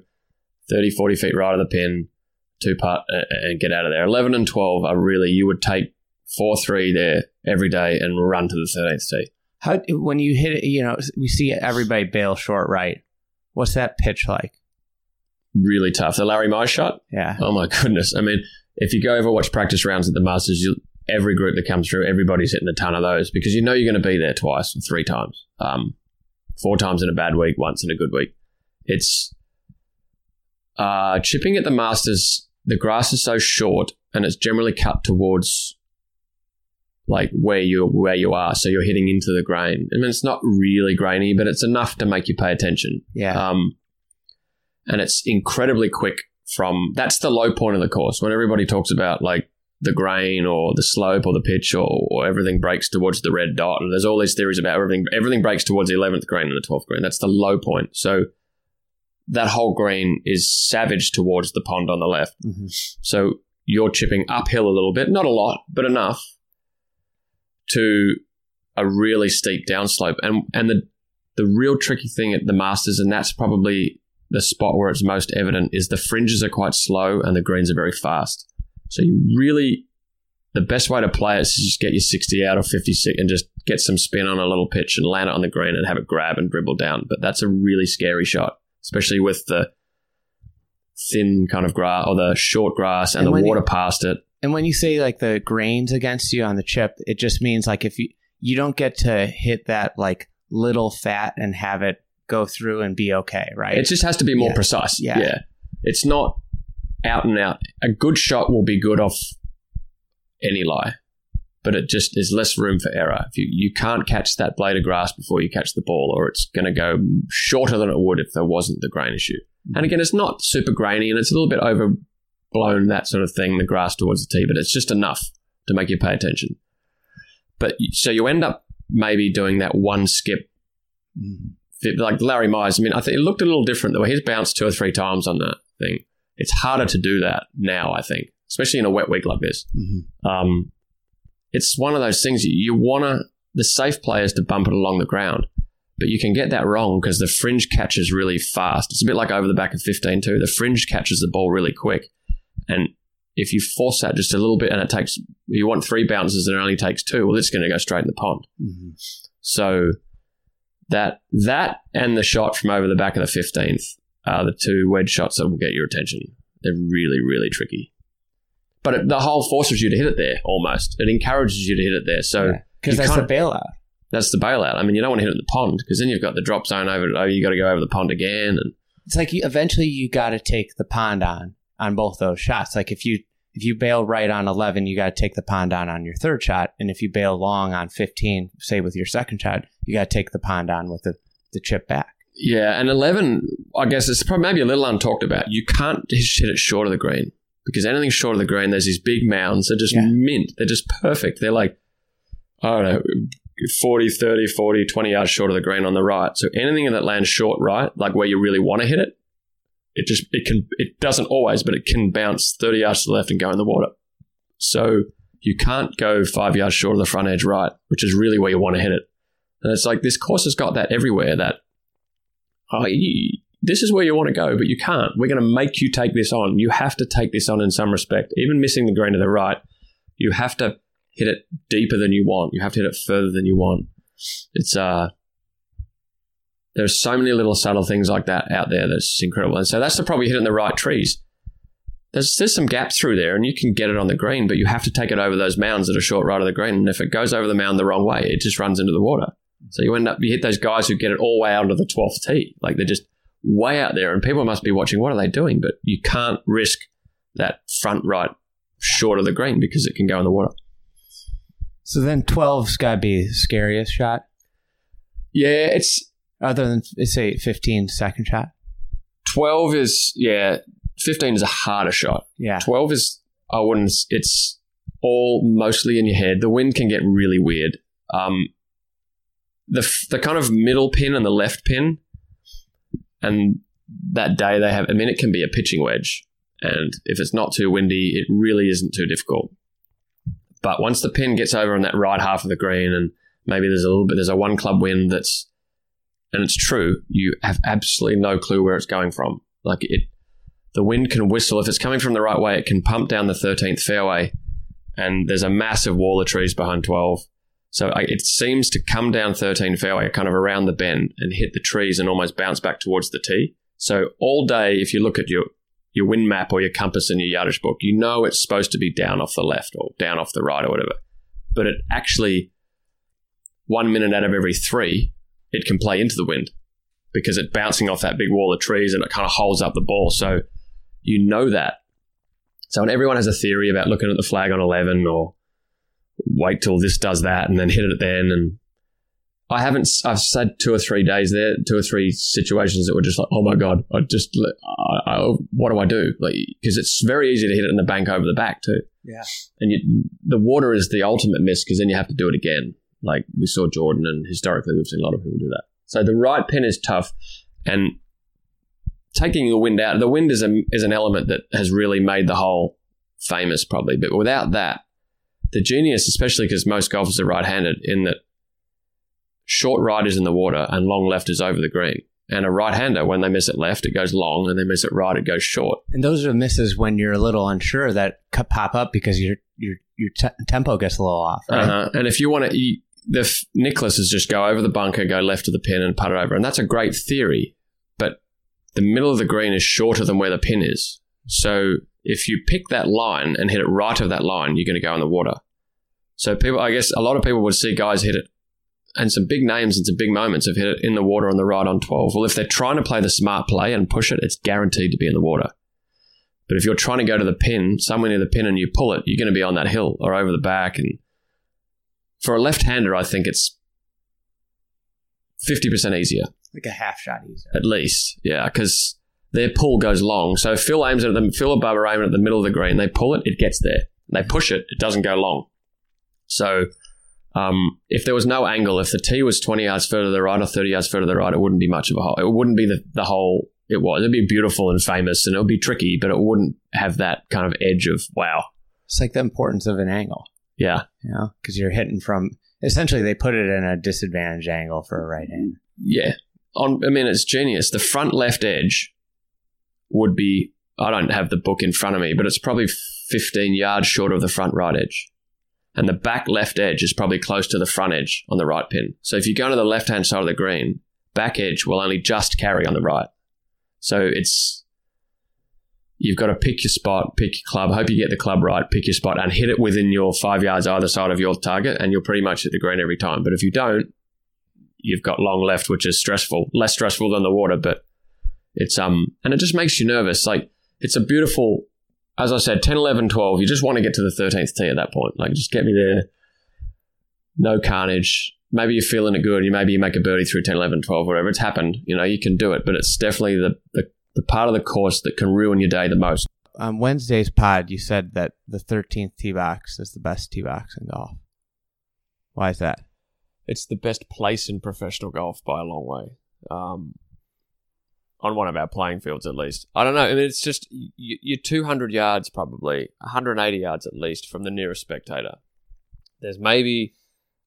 30, 40 feet right of the pin, two putt, and get out of there. 11 and 12 are really, you would take 4 3 there every day and run to the 13th tee. How when you hit it, you know, we see everybody bail short right. What's that pitch like? Really tough. The Larry Mize shot, Yeah. oh my goodness. I mean, if you go over watch practice rounds at the Masters, you every group that comes through, everybody's hitting a ton of those because you know you're going to be there twice or three times, um, four times in a bad week, once in a good week. It's uh, chipping at the Masters. The grass is so short, and it's generally cut towards like where you where you are, so you're hitting into the grain. I mean, it's not really grainy, but it's enough to make you pay attention. Yeah. Um, and it's incredibly quick from that's the low point of the course when everybody talks about like the grain or the slope or the pitch or, or everything breaks towards the red dot and there's all these theories about everything everything breaks towards the 11th grain and the 12th grain. that's the low point so that whole green is savage towards the pond on the left Mhm. so you're chipping uphill a little bit not a lot but enough to a really steep downslope and and the the real tricky thing at the masters and that's probably the spot where it's most evident is the fringes are quite slow and the greens are very fast. So you really, the best way to play it is just get your 60 out or 56 and just get some spin on a little pitch and land it on the green and have it grab and dribble down. But that's a really scary shot, especially with the thin kind of grass or the short grass and, And the when you- water past it. And when you say like the grains against you on the chip, it just means like if you you don't get to hit that like little fat and have it go through and be okay, right? It just has to be more Yeah. precise. Yeah. yeah. It's not out and out. A good shot will be good off any lie, but it just there's less room for error. If you, you can't catch that blade of grass before you catch the ball, or it's going to go shorter than it would if there wasn't the grain issue. And mm-hmm. again, it's not super grainy and it's a little bit overblown, that sort of thing, the grass towards the tee, but it's just enough to make you pay attention. But so you end up maybe doing that one skip mm-hmm. like Larry Mize. I mean, I think it looked a little different the way he's bounced two or three times on that thing. It's harder to do that now, I think, especially in a wet week like this. Mm-hmm. Um, it's one of those things you, you want to the safe players to bump it along the ground, but you can get that wrong because the fringe catches really fast. It's a bit like over the back of 15 too. The fringe catches the ball really quick, and if you force that just a little bit and it takes you want three bounces and it only takes two, well, it's going to go straight in the pond. Mm-hmm. So that that and the shot from over the back of the fifteenth are the two wedge shots that will get your attention. They're really, really tricky. But it, the hole forces you to hit it there almost. It encourages you to hit it there. So Because you that's the bailout. that's the bailout. I mean, you don't want to hit it in the pond because then you've got the drop zone over. Oh, you got to go over the pond again, and It's like you, eventually you got to take the pond on on both those shots. Like if you if you bail right on 11, you got to take the pond on on your third shot, and if you bail long on 15, say with your second shot, you got to take the pond on with the the chip back. Yeah, and 11, I guess it's probably maybe a little untalked about. You can't just hit it short of the green because anything short of the green, there's these big mounds. They're just Yeah. mint. They're just perfect. They're like, I don't know, 40, 30, 40, 20 yards short of the green on the right. So anything that lands short right, like where you really want to hit it, it just, it can, it doesn't always, but it can bounce 30 yards to the left and go in the water. So you can't go five yards short of the front edge right, which is really where you want to hit it. And it's like this course has got that everywhere that oh, you, this is where you want to go, but you can't. We're going to make you take this on. You have to take this on in some respect. Even missing the green to the right, you have to hit it deeper than you want. You have to hit it further than you want. It's uh, there's so many little subtle things like that out there that's incredible. And so that's the problem. You hit it in the right trees. There's there's some gaps through there, and you can get it on the green, but you have to take it over those mounds that are short right of the green. And if it goes over the mound the wrong way, it just runs into the water. So you end up you hit those guys who get it all the way out of the twelfth tee, like they're just way out there, and people must be watching. What are they doing? But you can't risk that front right short of the green because it can go in the water. So then 12's got to be the scariest shot, Yeah, it's other than say 15 second shot. twelve is yeah, fifteen is a harder shot. Yeah. 12 is I wouldn't it's all mostly in your head. The wind can get really weird. Um the the kind of middle pin and the left pin and that day they have I mean it can be a pitching wedge and if it's not too windy it really isn't too difficult. But once the pin gets over on that right half of the green and maybe there's a little bit there's a one club wind that's and it's true, you have absolutely no clue where it's going from. Like it the wind can whistle. If it's coming from the right way, it can pump down the 13th fairway, and there's a massive wall of trees behind 12. So I, it seems to come down 13 fairway, kind of around the bend, and hit the trees and almost bounce back towards the tee. So all day, if you look at your your wind map or your compass in your yardage book, you know it's supposed to be down off the left or down off the right or whatever. But it actually, one minute out of every three, it can play into the wind because it's bouncing off that big wall of trees and it kind of holds up the ball. So you know that. So when everyone has a theory about looking at the flag on 11 or wait till this does that and then hit it then. And I haven't, I've said two or three days there, two or three situations that were just like, oh my God, I just, I, I, what do I do? Like, because it's very easy to hit it in the bank over the back too. Yeah. And you, the water is the ultimate miss because then you have to do it again. Like we saw Jordan and historically we've seen a lot of people do that. So the right pin is tough and taking the wind out, the wind is, a, is an element that has really made the hole famous probably. But without that, the genius, especially because most golfers are right-handed in that short right is in the water and long left is over the green. And a right-hander, when they miss it left, it goes long, and they miss it right, it goes short. And those are misses when you're a little unsure that pop up because your your your te- tempo gets a little off. Right? Uh-huh. And if you want to, the f- Nicklaus is just go over the bunker, go left of the pin, and putt it over, and that's a great theory. But the middle of the green is shorter than where the pin is, so if you pick that line and hit it right of that line, you're going to go in the water. So people, I guess, a lot of people would see guys hit it and some big names and some big moments have hit it in the water on the right on 12. Well, if they're trying to play the smart play and push it, it's guaranteed to be in the water. But if you're trying to go to the pin, somewhere near the pin, and you pull it, you're going to be on that hill or over the back. And for a left-hander, I think it's 50% easier, Like a half shot easier. at least. Yeah, because their pull goes long. So if Phil aims at them, Phil or Bubba aim it at the middle of the green, they pull it, it gets there. They push it, it doesn't go long. So um, if there was no angle, if the tee was 20 yards further to the right or 30 yards further to the right, it wouldn't be much of a hole. It wouldn't be the, the hole it was. It'd be beautiful and famous and it would be tricky, but it wouldn't have that kind of edge of wow. It's like the importance of an angle, Yeah. you know, because you're hitting from essentially they put it in a disadvantage angle for a right hand. Yeah. On I mean it's genius. The front left edge would be I don't have the book in front of me, but it's probably 15 yards short of the front right edge. And the back left edge is probably close to the front edge on the right pin. So if you go to the left hand side of the green, back edge will only just carry on the right. So it's you've got to pick your spot, pick your club, hope you get the club right, pick your spot and hit it within your five yards either side of your target, and you'll pretty much hit the green every time. But if you don't, you've got long left, which is stressful, less stressful than the water, but it's um and it just makes you nervous. Like it's a beautiful as I said, 10, 11, 12, you just want to get to the 13th tee at that point. Like just get me there. No carnage. Maybe you're feeling it good. You maybe you make a birdie through 10, 11, 12, whatever. It's happened. You know, you can do it, but it's definitely the, the, the part of the course that can ruin your day the most. On Wednesday's pod, you said that the 13th tee box is the best tee box in golf. Why is that? It's the best place in professional golf by a long way. Um, on one of our playing fields, at least. I don't know. I mean, it's just you're 200 yards, probably 180 yards at least from the nearest spectator. There's maybe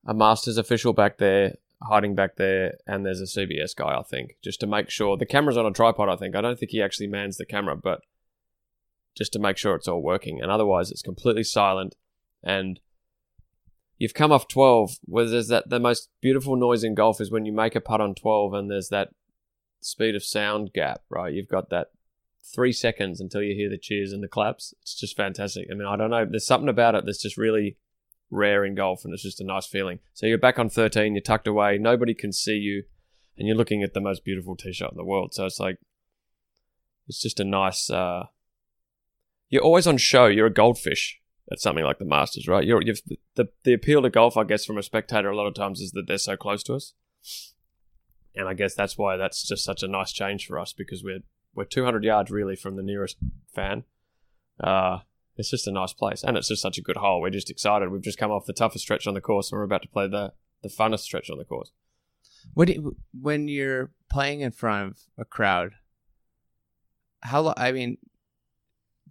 a Masters official back there, hiding back there, and there's a CBS guy, I think, just to make sure the camera's on a tripod. I think I don't think he actually mans the camera, but just to make sure it's all working. And otherwise, it's completely silent and you've come off 12 where there's that the most beautiful noise in golf is when you make a putt on 12 and there's that speed of sound gap right? You've got that three seconds until you hear the cheers and the claps. It's just fantastic. I mean i don't know. There's something about it that's just really rare in golf and it's just a nice feeling. So you're back on 13 you're tucked away nobody can see you and you're looking at the most beautiful tee shot in the world. So it's like it's just a nice uh you're always on show. You're a goldfish at something like the Masters, right? You're, the the appeal to golf, I guess, from a spectator, a lot of times is that they're so close to us, and I guess that's why that's just such a nice change for us because we're we're 200 yards really from the nearest fan. Uh, it's just a nice place, and it's just such a good hole. We're just excited. We've just come off the toughest stretch on the course, and we're about to play the the funnest stretch on the course. You, when you're playing in front of a crowd? How lo- I mean,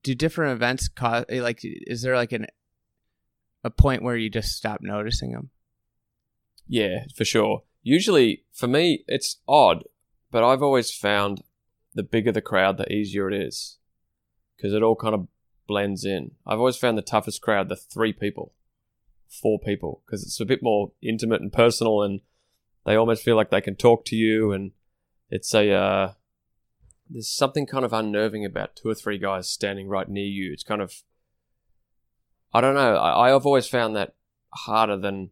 do different events cause like? Is there like an a point where you just stop noticing them? Yeah, for sure. Usually, for me, it's odd, but I've always found the bigger the crowd, the easier it is because it all kind of blends in. I've always found the toughest crowd, the three people, four people, because it's a bit more intimate and personal, and they almost feel like they can talk to you, and it's a uh, there's something kind of unnerving about two or three guys standing right near you. It's kind of I don't know. I, I've always found that harder than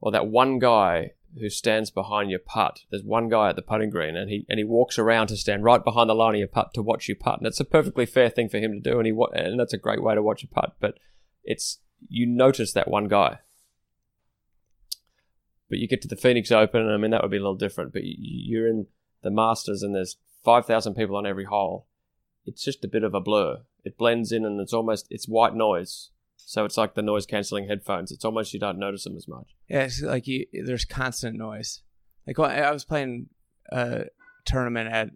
or that one guy who stands behind your putt. There's one guy at the putting green, and he and he walks around to stand right behind the line of your putt to watch you putt, and it's a perfectly fair thing for him to do, and he and that's a great way to watch a putt. But it's you notice that one guy. But you get to the Phoenix Open, and I mean that would be a little different. But you're in the Masters, and there's five thousand people on every hole. It's just a bit of a blur. It blends in, and it's almost it's white noise. So it's like the noise cancelling headphones. It's almost you don't notice them as much. Yeah, it's like you. There's constant noise. Like when I was playing a tournament at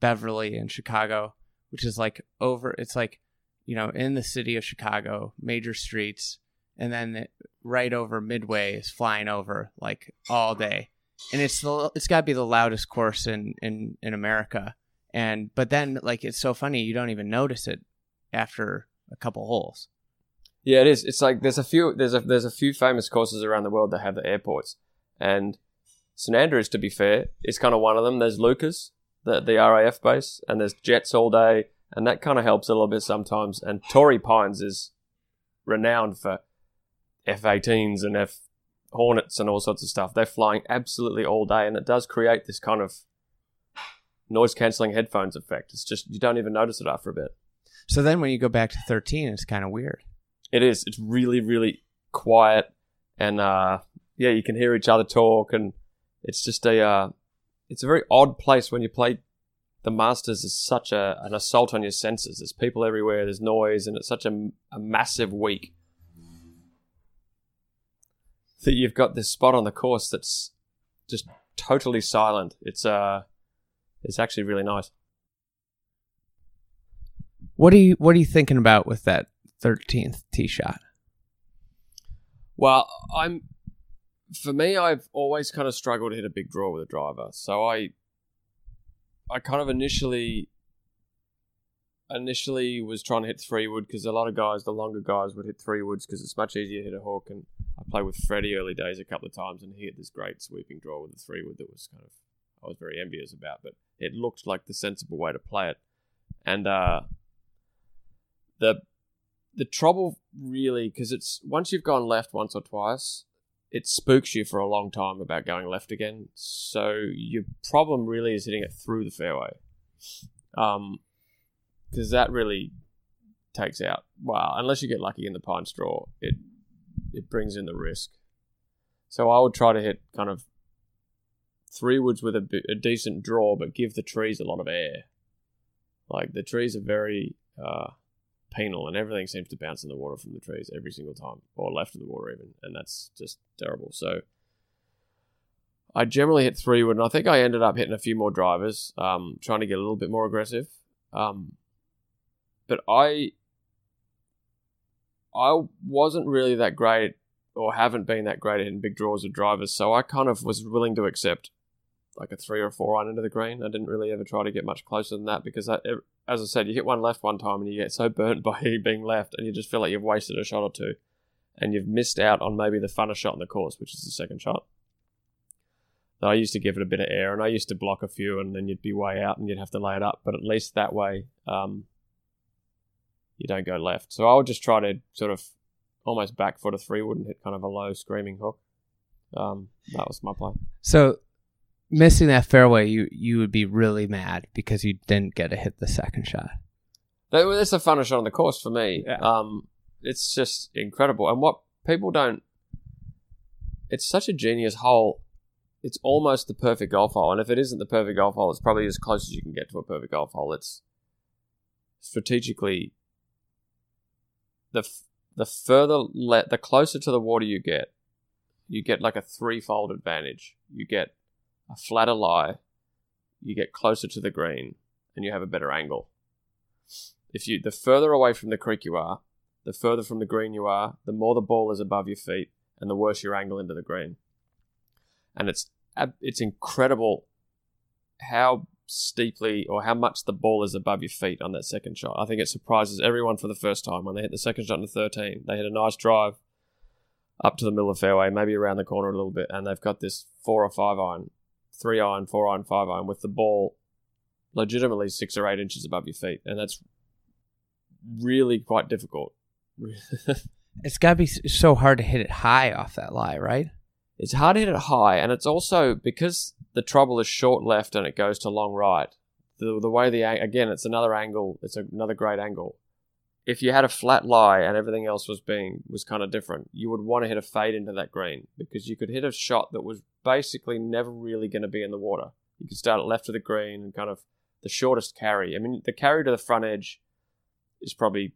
Beverly in Chicago, which is like over. It's like you know in the city of Chicago, major streets, and then right over Midway is flying over like all day, and it's the it's got to be the loudest course in in in America. And but then like it's so funny you don't even notice it after a couple holes. Yeah, it is. It's like there's a few there's a there's a few famous courses around the world that have the airports, and St Andrews, to be fair, is kind of one of them. There's Leuchars, the the RAF base, and there's jets all day, and that kind of helps a little bit sometimes. And Torrey Pines is renowned for F-18s and F hornets and all sorts of stuff. They're flying absolutely all day, and it does create this kind of noise canceling headphones effect. It's just you don't even notice it after a bit. So then when you go back to 13, it's kind of weird. It is. It's really, really quiet, and uh, yeah, you can hear each other talk, and it's just a uh, it's a very odd place when you play the Masters. is such a an assault on your senses. There's people everywhere. There's noise, and it's such a, a massive week that you've got this spot on the course that's just totally silent. It's uh, it's actually really nice. What are you What are you thinking about with that 13th tee shot? Well, I'm for me, I've always kind of struggled to hit a big draw with a driver. So I, I kind of initially, initially was trying to hit three wood because a lot of guys, the longer guys, would hit three woods because it's much easier to hit a hook. And I played with Freddie early days a couple of times, and he hit this great sweeping draw with a three wood that was kind of I was very envious about, but it looked like the sensible way to play it. And uh, the the trouble really because it's once you've gone left once or twice, it spooks you for a long time about going left again. So your problem really is hitting it through the fairway, um, because that really takes out. Well, unless you get lucky in the pine straw, it it brings in the risk. So I would try to hit kind of three woods with a, a decent draw, but give the trees a lot of air. Like the trees are very uh, penal, and everything seems to bounce in the water from the trees every single time, or left of the water even, and that's just terrible. So I generally hit three wood, and I think I ended up hitting a few more drivers, um, trying to get a little bit more aggressive. Um, but I I wasn't really that great, or haven't been that great at hitting big draws of drivers, so I kind of was willing to accept like a three or four iron into the green. I didn't really ever try to get much closer than that because, I, as I said, you hit one left one time and you get so burnt by being left, and you just feel like you've wasted a shot or two, and you've missed out on maybe the funnest shot in the course, which is the second shot. That I used to give it a bit of air, and I used to block a few, and then you'd be way out, and you'd have to lay it up. But at least that way, um, you don't go left. So I would just try to sort of almost back foot a three wood and hit kind of a low screaming hook. Um, that was my play. So missing that fairway, you you would be really mad because you didn't get to hit the second shot. That, that's the funnest shot on the course for me. Yeah. Um, it's just incredible. And what people don't, it's such a genius hole. It's almost the perfect golf hole. And if it isn't the perfect golf hole, it's probably as close as you can get to a perfect golf hole. It's strategically the f- the further le- the closer to the water you get, you get like a threefold advantage. You get a flatter lie, you get closer to the green, and you have a better angle. If you the further away from the creek you are, the further from the green you are, the more the ball is above your feet, and the worse your angle into the green. And it's it's incredible how steeply or how much the ball is above your feet on that second shot. I think it surprises everyone for the first time when they hit the second shot in the 13. They hit a nice drive up to the middle of the fairway, maybe around the corner a little bit, and they've got this four or five iron three iron, four iron, five iron with the ball legitimately six or eight inches above your feet, and that's really quite difficult. It's got to be so hard to hit it high off that lie, right? it's hard to hit it high, and it's also because the trouble is short left and it goes to long right. The the way the again, it's another angle. It's another great angle. If you had a flat lie and everything else was being was kind of different, you would want to hit a fade into that green because you could hit a shot that was basically never really going to be in the water. You could start at left of the green and kind of the shortest carry. I mean, the carry to the front edge is probably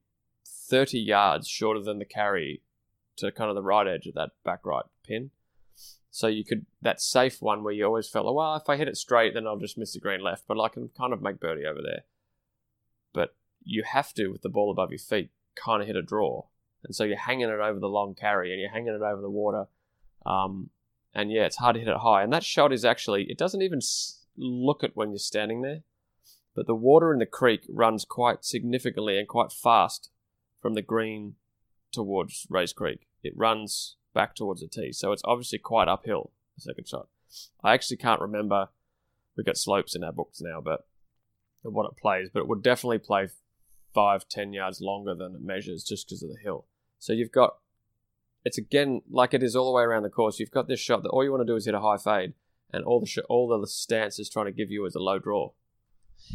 30 yards shorter than the carry to kind of the right edge of that back right pin. So you could that safe one where you always felt, oh, well, if I hit it straight, then I'll just miss the green left, but I can kind of make birdie over there. You have to, with the ball above your feet, kind of hit a draw, and so you're hanging it over the long carry and you're hanging it over the water. Um, and yeah, it's hard to hit it high. And that shot is actually it doesn't even look it when you're standing there, but the water in the creek runs quite significantly and quite fast from the green towards Rae's Creek. It runs back towards the tee, so it's obviously quite uphill. The second shot, I actually can't remember. We've got slopes in our books now, but what it plays, but it would definitely play five, ten yards longer than it measures just because of the hill. So you've got it's again like it is all the way around the course. You've got this shot that all you want to do is hit a high fade, and all the sh- all the stance is trying to give you is a low draw.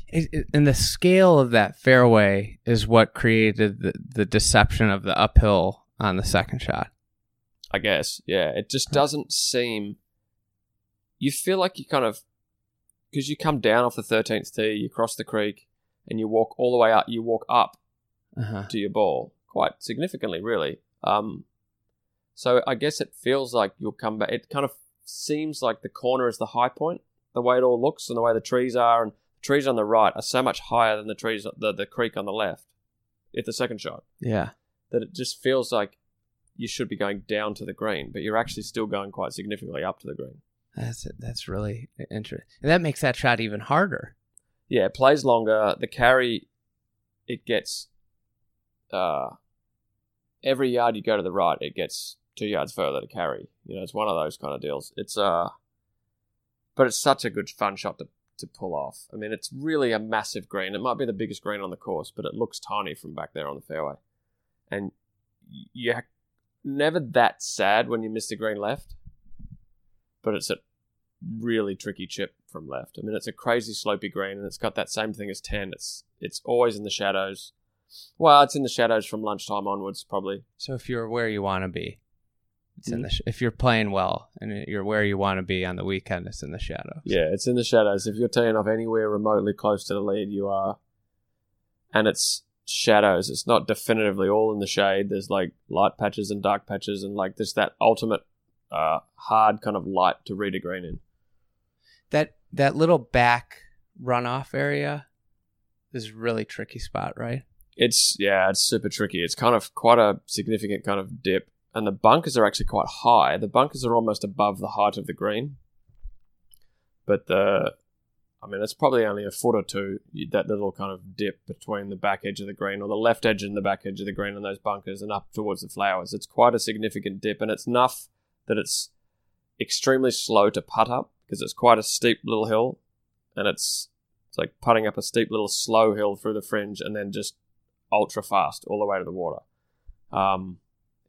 It, it- and the scale of that fairway is what created the, the deception of the uphill on the second shot. I guess. Yeah, it just doesn't seem. You feel like you kind of, because you come down off the thirteenth tee, you cross the creek, and you walk all the way up. You walk up Uh-huh. to your ball quite significantly, really. Um, so I guess it feels like you'll come back. It kind of seems like the corner is the high point, the way it all looks and the way the trees are, and the trees on the right are so much higher than the trees, the the creek on the left. If the second shot, Yeah. that it just feels like you should be going down to the green, but you're actually still going quite significantly up to the green. That's that's really interesting. And that makes that shot even harder. Yeah, it plays longer. The carry, it gets. Uh, every yard you go to the right, it gets two yards further to carry. You know, it's one of those kind of deals. It's uh, but it's such a good fun shot to to pull off. I mean, it's really a massive green. It might be the biggest green on the course, but it looks tiny from back there on the fairway, and you're never that sad when you miss the green left. But it's a really tricky chip from left. I mean, it's a crazy slopey green, and it's got that same thing as ten. It's it's always in the shadows. Well, it's in the shadows from lunchtime onwards, probably. So if you're where you want to be, it's in Mhm. the sh- if you're playing well and you're where you want to be on the weekend, it's in the shadows. Yeah, it's in the shadows. If you're teeing off anywhere remotely close to the lead, you are. And it's shadows. It's not definitively all in the shade. There's like light patches and dark patches, and like there's that ultimate uh, hard kind of light to read a green in. That that little back runoff area is a really tricky spot, right? It's yeah, it's super tricky. It's kind of quite a significant kind of dip, and the bunkers are actually quite high. The bunkers are almost above the height of the green, but the, I mean, it's probably only a foot or two. That little kind of dip between the back edge of the green, or the left edge and the back edge of the green, and those bunkers, and up towards the flowers. It's quite a significant dip, and it's enough that it's extremely slow to putt up because it's quite a steep little hill, and it's it's like putting up a steep little slow hill through the fringe, and then just ultra fast all the way to the water. Um,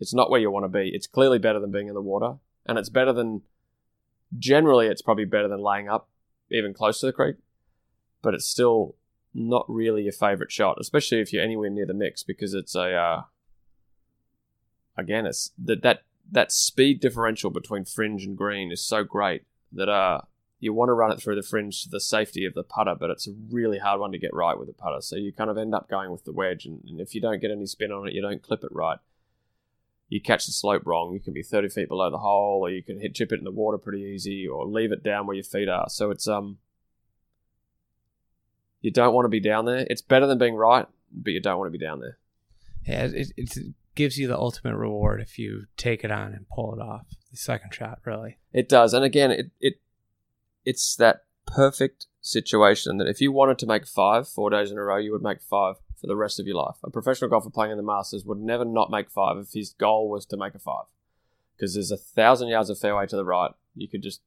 it's not where you want to be. It's clearly better than being in the water, and it's better than. Generally, it's probably better than laying up even close to the creek, but it's still not really your favorite shot, especially if you're anywhere near the mix, because it's a. Uh, again, it's that that that speed differential between fringe and green is so great that uh you want to run it through the fringe to the safety of the putter, but it's a really hard one to get right with the putter. So you kind of end up going with the wedge, and, and if you don't get any spin on it, you don't clip it right. You catch the slope wrong. You can be thirty feet below the hole, or you can hit chip it in the water pretty easy, or leave it down where your feet are. So it's um, you don't want to be down there. It's better than being right, but you don't want to be down there. Yeah, it, it gives you the ultimate reward if you take it on and pull it off. The second shot, really. It does, and again, it it it's that perfect situation that if you wanted to make five four days in a row, you would make five for the rest of your life. A professional golfer playing in the Masters would never not make five if his goal was to make a five, because there's a thousand yards of fairway to the right. You could just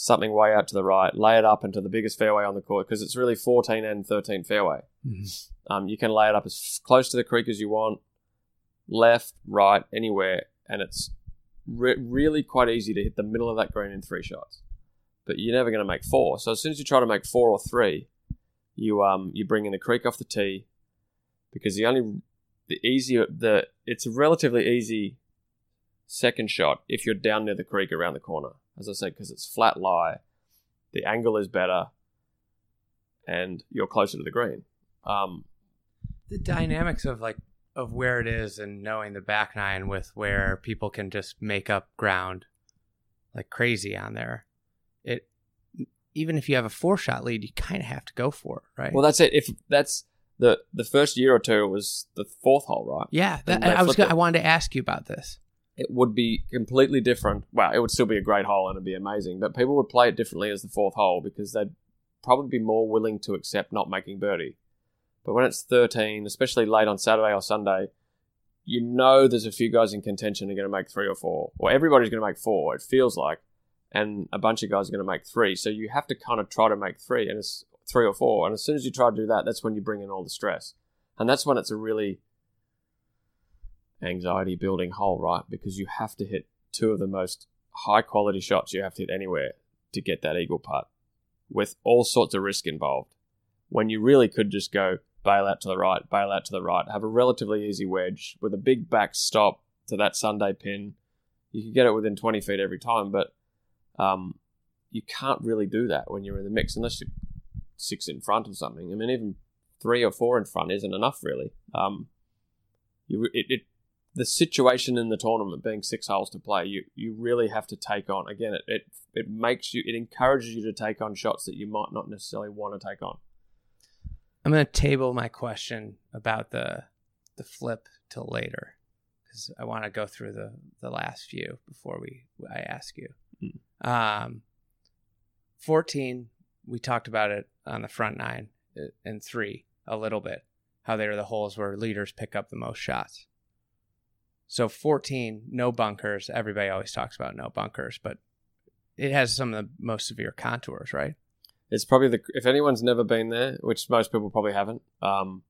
something way out to the right, lay it up into the biggest fairway on the court because it's really 14 and 13 fairway. Um, you can lay it up as close to the creek as you want, left, right, anywhere, and it's re- really quite easy to hit the middle of that green in three shots. But you're never going to make four. So as soon as you try to make four or three, you um you bring in the creek off the tee because the only the easier the it's a relatively easy second shot if you're down near the creek around the corner. As I said, because it's flat lie, the angle is better, and you're closer to the green. Um, the dynamics of like of where it is and knowing the back nine with where people can just make up ground like crazy on there. It even if you have a four shot lead, you kind of have to go for it, right? Well, that's it. If that's the the first year or two, was the fourth hole, right? yeah, that, I was gonna. I wanted to ask you about this. It would be completely different. Well, it would still be a great hole and it'd be amazing, but people would play it differently as the fourth hole because they'd probably be more willing to accept not making birdie. But when it's 13, especially late on Saturday or Sunday, you know there's a few guys in contention are going to make three or four, or everybody's going to make four. It feels like, and a bunch of guys are going to make three. So you have to kind of try to make three, and it's three or four. And as soon as you try to do that, that's when you bring in all the stress, and that's when it's a really anxiety building hole, right? Because you have to hit two of the most high quality shots you have to hit anywhere to get that eagle putt with all sorts of risk involved. When you really could just go bail out to the right, bail out to the right, have a relatively easy wedge with a big back stop to that Sunday pin. You can get it within 20 feet every time, but um, you can't really do that when you're in the mix unless you're six in front of something. I mean, even three or four in front isn't enough, really. Um, you, it, it the situation in the tournament being six holes to play, you you really have to take on. Again, it, it it makes you, it encourages you to take on shots that you might not necessarily want to take on. I'm going to table my question about the the flip till later because I want to go through the the last few before we I ask you. Mm. Um, 14, we talked about it on the front nine uh, and three a little bit. How they are the holes where leaders pick up the most shots. So 14, no bunkers. Everybody always talks about no bunkers, but it has some of the most severe contours, right? It's probably the if anyone's never been there, which most people probably haven't. Um,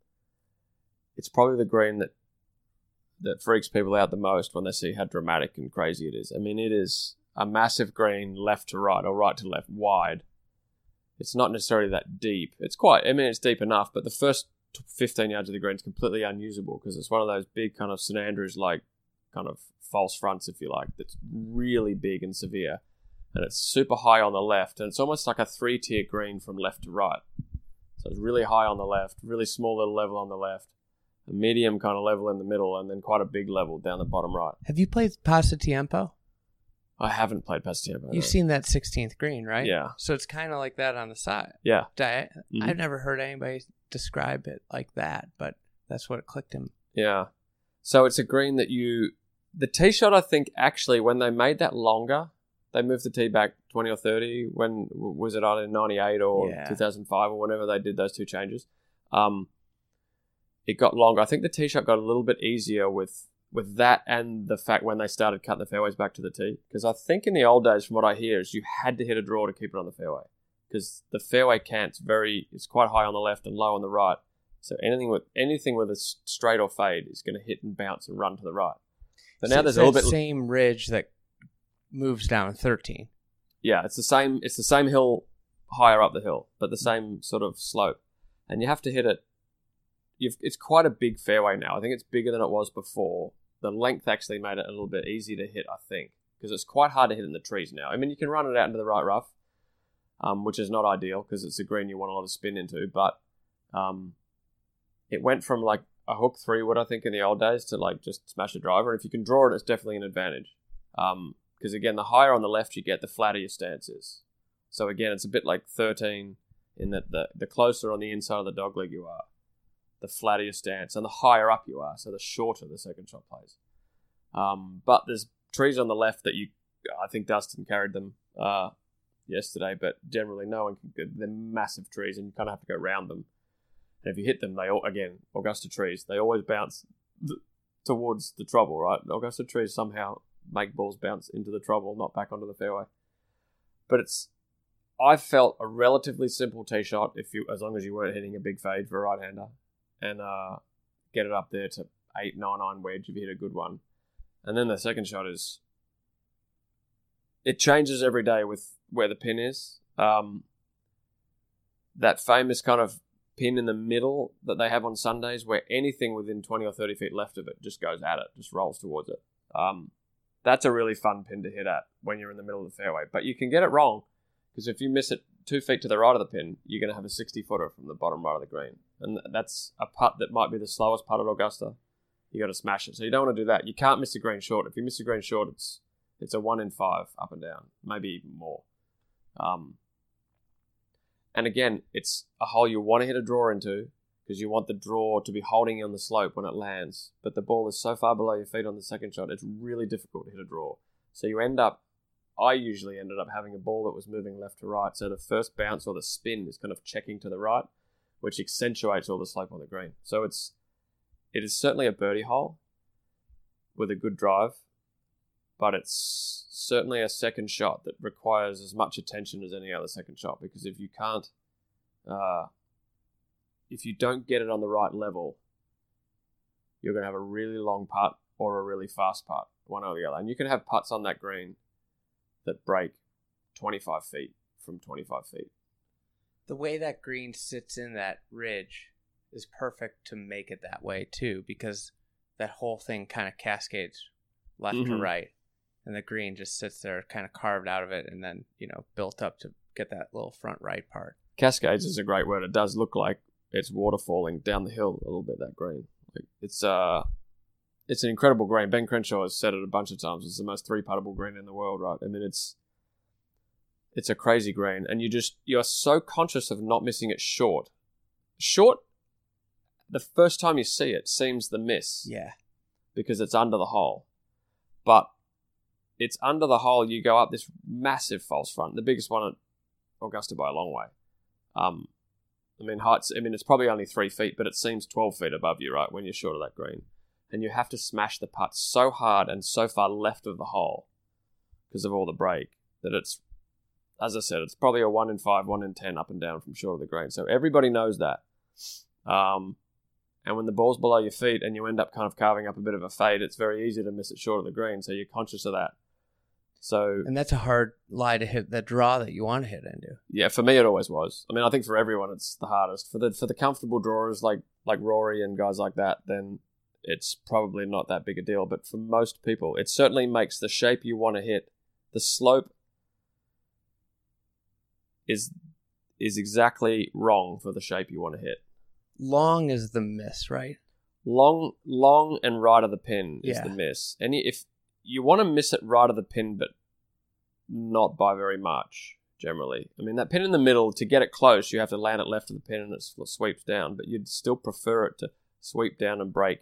it's probably the green that that freaks people out the most when they see how dramatic and crazy it is. I mean, it is a massive green left to right or right to left, wide. It's not necessarily that deep. It's quite. I mean, it's deep enough, but the first 15 yards of the green is completely unusable because it's one of those big kind of St Andrews like kind of false fronts, if you like, that's really big and severe. And it's super high on the left, and it's almost like a three tier green from left to right. So it's really high on the left, really small little level on the left, a medium kind of level in the middle, and then quite a big level down the bottom right. Have you played Pasatiempo? I haven't played Pasatiempo. You've seen that 16th green, right? Yeah. So it's kind of like that on the side. Yeah. I, Mhm. I've never heard anybody describe it like that, but that's what it clicked him. Yeah. So it's a green that you. The tee shot, I think, actually, when they made that longer, they moved the tee back 20 or 30. When was it either in 98 or Yeah. 2005 or whenever they did those two changes? Um, it got longer. I think the tee shot got a little bit easier with with that and the fact when they started cutting the fairways back to the tee. Because I think in the old days, from what I hear, is you had to hit a draw to keep it on the fairway. Because the fairway cant's very, it's quite high on the left and low on the right. So anything with anything with a straight or fade is going to hit and bounce and run to the right. But now So there's it's a little bit. same ridge that moves down 13. Yeah, it's the same. It's the same hill higher up the hill, but the same sort of slope, and you have to hit it. You've, it's quite a big fairway now. I think it's bigger than it was before. The length actually made it a little bit easy to hit. I think because it's quite hard to hit in the trees now. I mean, you can run it out into the right rough, um, which is not ideal because it's a green you want a lot of spin into. But um, it went from like a hook three wood, I think, in the old days to like just smash a driver. And if you can draw it, it's definitely an advantage. Um, because again, the higher on the left you get, the flatter your stance is. So again, it's a bit like 13 in that the, the closer on the inside of the dog leg you are, the flatter your stance, and the higher up you are, so the shorter the second shot plays. Um, but there's trees on the left that you, I think Dustin carried them uh, yesterday, but generally no one can. They're massive trees, and you kind of have to go around them. And if you hit them, they all again Augusta trees. They always bounce th- towards the trouble, right? Augusta trees somehow make balls bounce into the trouble, not back onto the fairway. But it's I felt a relatively simple tee shot if you as long as you weren't hitting a big fade for a right hander. And uh, get it up there to eight, nine iron wedge if you hit a good one. And then the second shot is it changes every day with where the pin is. Um, that famous kind of pin in the middle that they have on Sundays, where anything within twenty or thirty feet left of it just goes at it, just rolls towards it. Um, that's a really fun pin to hit at when you're in the middle of the fairway. But you can get it wrong because if you miss it two feet to the right of the pin, you're going to have a 60 footer from the bottom right of the green. And that's a putt that might be the slowest putt at Augusta. You got to smash it. So you don't want to do that. You can't miss a green short. If you miss a green short, it's it's a one in five up and down, maybe even more. Um, and again, it's a hole you want to hit a draw into because you want the draw to be holding you on the slope when it lands. But the ball is so far below your feet on the second shot, it's really difficult to hit a draw. So you end up, I usually ended up having a ball that was moving left to right. So the first bounce or the spin is kind of checking to the right, which accentuates all the slope on the green. So it's, it is certainly a birdie hole with a good drive, but it's certainly a second shot that requires as much attention as any other second shot because if you can't, uh, if you don't get it on the right level, you're going to have a really long putt or a really fast putt, one or the other. And you can have putts on that green that break 25 feet from 25 feet. The way that green sits in that ridge is perfect to make it that way too, because that whole thing kind of cascades left to Mhm. right, and the green just sits there, kind of carved out of it, and then you know built up to get that little front right part. Cascades is a great word. It does look like it's water falling down the hill a little bit. That green, like it's uh, it's an incredible green. Ben Crenshaw has said it a bunch of times. It's the most three puttable green in the world, right? I mean, it's it's a crazy green, and you just you are so conscious of not missing it short. Short. The first time you see it seems the miss. Yeah, because it's under the hole. But it's under the hole. You go up this massive false front, the biggest one at Augusta by a long way. Um, I mean, heights. I mean, it's probably only three feet, but it seems twelve feet above you, right? When you're short of that green, and you have to smash the putt so hard and so far left of the hole because of all the break that it's, as I said, it's probably a one in five, one in ten up and down from short of the green. So everybody knows that. Um, and when the ball's below your feet and you end up kind of carving up a bit of a fade, it's very easy to miss it short of the green. So you're conscious of that. So and that's a hard lie to hit that draw that you want to hit into. yeah, for me it always was. I mean, I think for everyone it's the hardest. For the for the comfortable drawers like like Rory and guys like that, then it's probably not that big a deal. But for most people, it certainly makes the shape you want to hit, the slope is is exactly wrong for the shape you want to hit. Long is the miss, right? long long and right of the pin is Yeah. the miss any if you want to miss it right of the pin but not by very much generally. I mean that pin in the middle to get it close you have to land it left of the pin and it sweeps down but you'd still prefer it to sweep down and break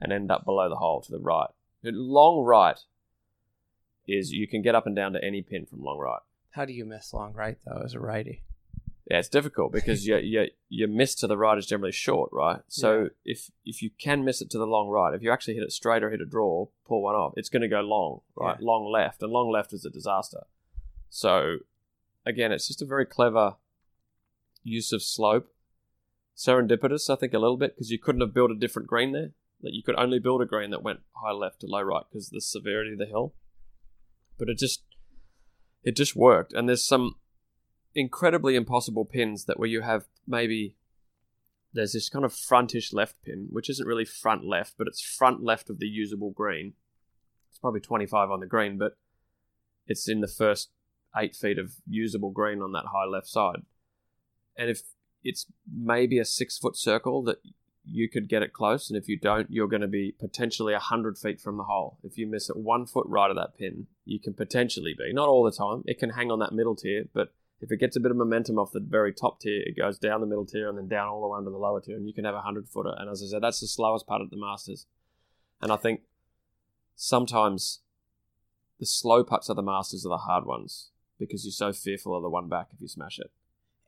and end up below the hole to the right. Long right is you can get up and down to any pin from long right. How do you miss long right though as a righty? Yeah, it's difficult because your your your miss to the right is generally short, right? So Yeah. if if you can miss it to the long right, if you actually hit it straight or hit a draw, pull one off, it's going to go long, right? Yeah. Long left, and long left is a disaster. So again, it's just a very clever use of slope. Serendipitous, I think, a little bit because you couldn't have built a different green there. That you could only build a green that went high left to low right because the severity of the hill. But it just it just worked, and there's some incredibly impossible pins that where you have maybe there's this kind of frontish left pin, which isn't really front left, but it's front left of the usable green. It's probably 25 on the green, but it's in the first eight feet of usable green on that high left side. And if it's maybe a six foot circle that you could get it close, and if you don't, you're going to be potentially 100 feet from the hole. If you miss it one foot right of that pin, you can potentially be. Not all the time, it can hang on that middle tier, but if it gets a bit of momentum off the very top tier, it goes down the middle tier and then down all the way under the lower tier, and you can have a hundred footer. And as I said, that's the slowest part of the Masters. And I think sometimes the slow putts of the Masters are the hard ones because you're so fearful of the one back if you smash it.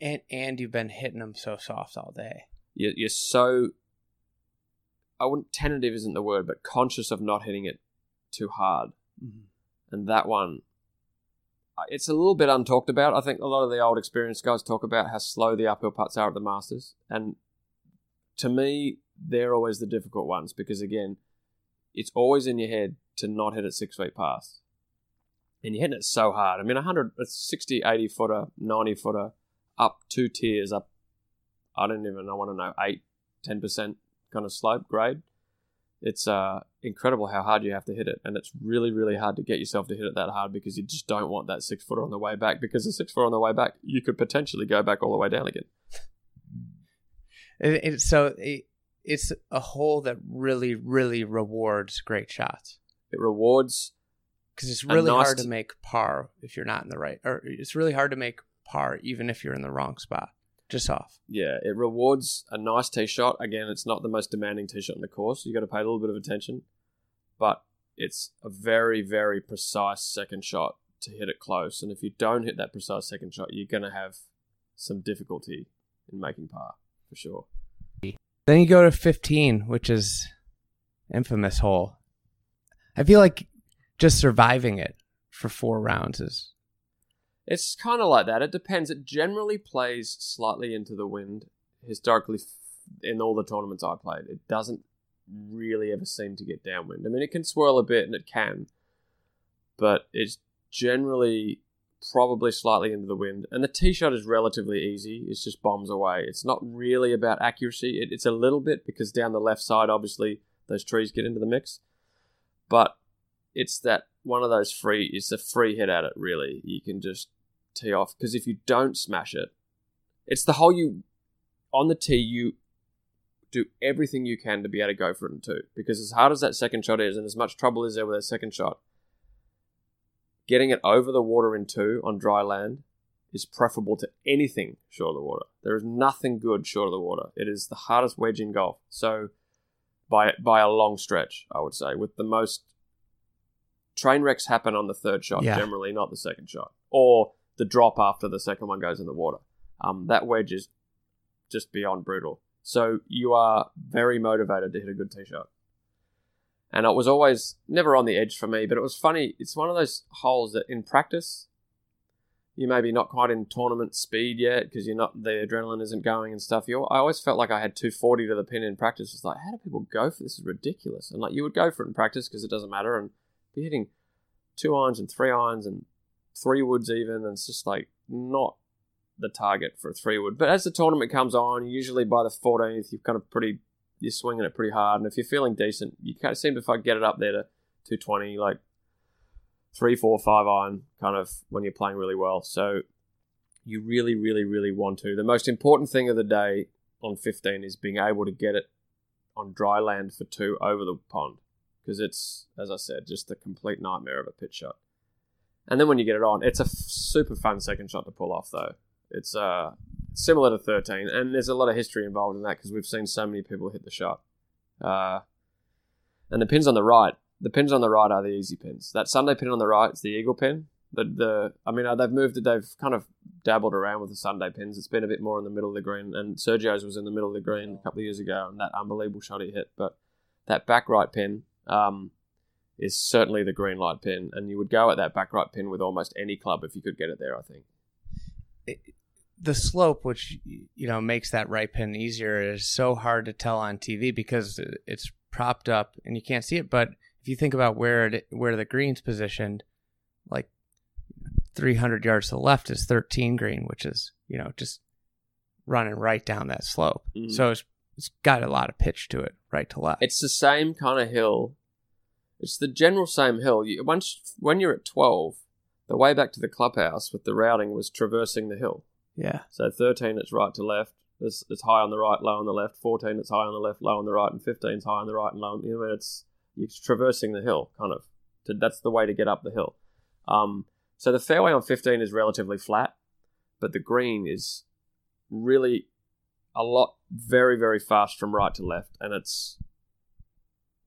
And and you've been hitting them so soft all day. You're, you're so I wouldn't tentative isn't the word, but conscious of not hitting it too hard. Mm-hmm. and that one it's a little bit untalked about. I think a lot of the old experienced guys talk about how slow the uphill putts are at the Masters, and to me, they're always the difficult ones because again, it's always in your head to not hit it six feet past, and you're hitting it so hard. I mean, 100, a 60, 80 footer, 90 footer, up two tiers, up. I don't even. I want to know eight, ten percent kind of slope grade it's uh, incredible how hard you have to hit it, and it's really, really hard to get yourself to hit it that hard because you just don't want that six footer on the way back. Because the six footer on the way back, you could potentially go back all the way down again. It, it, so it, it's a hole that really, really rewards great shots It rewards. because it's really nice hard to make par if you're not in the right, or it's really hard to make par even if you're in the wrong spot, just off. Yeah, it rewards a nice tee shot. Again, it's not the most demanding tee shot in the course. You got to pay a little bit of attention, but it's a very, very precise second shot to hit it close. And if you don't hit that precise second shot, you're going to have some difficulty in making par for sure. Then you go to 15, which is infamous hole. I feel like just surviving it for four rounds is It's kind of like that. It depends. It generally plays slightly into the wind historically in all the tournaments I played. It doesn't really ever seem to get downwind. I mean, it can swirl a bit, and it can, but it's generally probably slightly into the wind. And the tee shot is relatively easy. It's just bombs away. It's not really about accuracy. It, it's a little bit because down the left side, obviously, those trees get into the mix. But it's that one of those free. It's a free hit at it. Really, you can just tee off because if you don't smash it, it's the whole you on the tee you do everything you can to be able to go for it in two. Because as hard as that second shot is, and as much trouble is there with that second shot, getting it over the water in two on dry land is preferable to anything short of the water. There is nothing good short of the water. It is the hardest wedge in golf. So by by a long stretch, I would say, with the most train wrecks happen on the third shot Yeah. generally, not the second shot, or the drop after the second one goes in the water. Um, that wedge is just beyond brutal. So you are very motivated to hit a good tee shot. And it was always never on the edge for me, but it was funny. It's one of those holes that in practice, you maybe not quite in tournament speed yet because you're not the adrenaline isn't going and stuff. You, I always felt like I had 240 to the pin in practice. It's like, how do people go for this? Is ridiculous. And like you would go for it in practice because it doesn't matter, and be hitting two irons and three irons and three woods even, and it's just like not the target for a three wood. But as the tournament comes on, usually by the 14th, you've kind of pretty you're swinging it pretty hard, and if you're feeling decent, you kind of seem to get it up there to 220, like three, four, five iron, kind of when you're playing really well. So you really, really, really want to. The most important thing of the day on 15 is being able to get it on dry land for two over the pond, because it's, as I said, just a complete nightmare of a pitch shot. And then when you get it on, it's a f- super fun second shot to pull off, though. It's uh, similar to 13, and there's a lot of history involved in that because we've seen so many people hit the shot. Uh, and the pins on the right, the pins on the right are the easy pins. That Sunday pin on the right is the eagle pin. The, the I mean, uh, they've moved it. They've kind of dabbled around with the Sunday pins. It's been a bit more in the middle of the green, and Sergio's was in the middle of the green a couple of years ago, and that unbelievable shot he hit. But that back right pin um, is certainly the green light pin, and you would go at that back right pin with almost any club if you could get it there. I think. the slope, which you know makes that right pin easier, is so hard to tell on TV because it's propped up and you can't see it. But if you think about where it, where the green's positioned, like 300 yards to the left is 13 green, which is you know just running right down that slope. Mhm. So it's it's got a lot of pitch to it, right to left. It's the same kind of hill. It's the general same hill. You, once when you're at twelve, the way back to the clubhouse with the routing was traversing the hill. yeah, So thirteen, it's right to left. It's, it's high on the right, low on the left. Fourteen, it's high on the left, low on the right, and fifteen, it's high on the right and low. On, you know, it's you're traversing the hill, kind of. To, that's the way to get up the hill. Um, so the fairway on fifteen is relatively flat, but the green is really a lot, very, very fast from right to left, and it's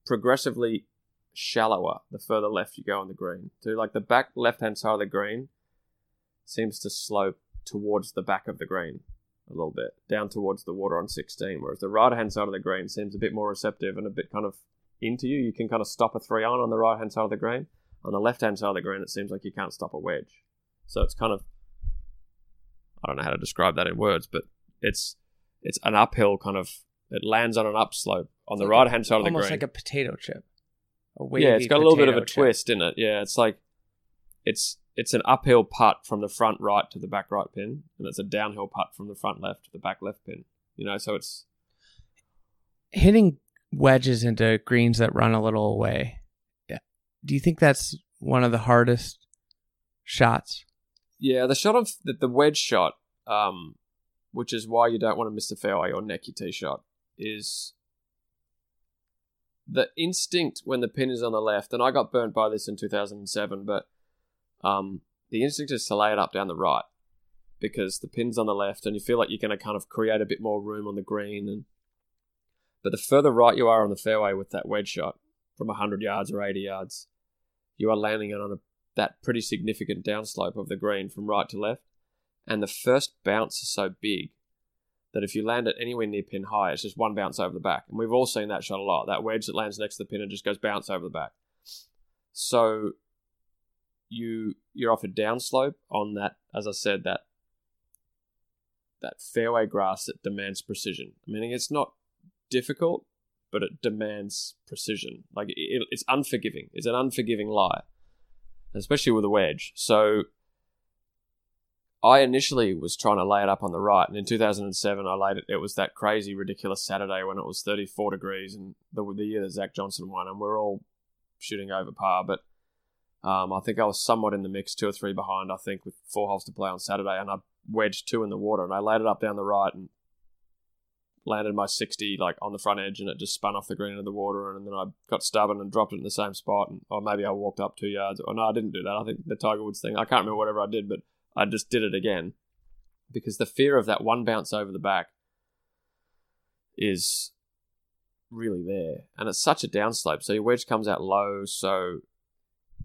progressively shallower the further left you go on the green. So like the back left hand side of the green seems to slope towards the back of the green a little bit, down towards the water on 16, whereas the right hand side of the green seems a bit more receptive and a bit kind of into you. You can kind of stop a three on on the right hand side of the green. On the left hand side of the green, it seems like you can't stop a wedge. So it's kind of I don't know how to describe that in words, but it's it's an uphill kind of it lands on an upslope on the right hand side of the green. almost like a potato chip. A yeah, it's got a little bit of a chip. twist in it. Yeah, it's like it's it's an uphill putt from the front right to the back right pin, and it's a downhill putt from the front left to the back left pin. You know, so it's hitting wedges into greens that run a little away. Yeah. Do you think that's one of the hardest shots? yeah, the shot of the, the wedge shot, um, which is why you don't want to miss the fairway or neck your tee shot, is the instinct when the pin is on the left. And I got burnt by this in 2007, but um, the instinct is to lay it up down the right because the pin's on the left, and you feel like you're going to kind of create a bit more room on the green. And but the further right you are on the fairway with that wedge shot from 100 yards or 80 yards, you are landing it on a that pretty significant downslope of the green from right to left. And the first bounce is so big that if you land it anywhere near pin high, it's just one bounce over the back. And we've all seen that shot a lot. That wedge that lands next to the pin and just goes bounce over the back. So you you're off a downslope on that, as I said, that that fairway grass that demands precision. I mean, it's not difficult, but it demands precision. Like it, it's unforgiving. It's an unforgiving lie, especially with a wedge. So I initially was trying to lay it up on the right, and in 2007 I laid it. It was that crazy, ridiculous Saturday when it was 34 degrees, and the, the year that Zach Johnson won, and we're all shooting over par. But um, I think I was somewhat in the mix, two or three behind. I think with four holes to play on Saturday, and I wedged two in the water, and I laid it up down the right and landed my 60 like on the front edge, and it just spun off the green into the water, and then I got stubborn and dropped it in the same spot, and or maybe I walked up two yards. Or no, I didn't do that. I think the Tiger Woods thing. I can't remember whatever I did, but I just did it again because the fear of that one bounce over the back is really there, and it's such a downslope. So your wedge comes out low, so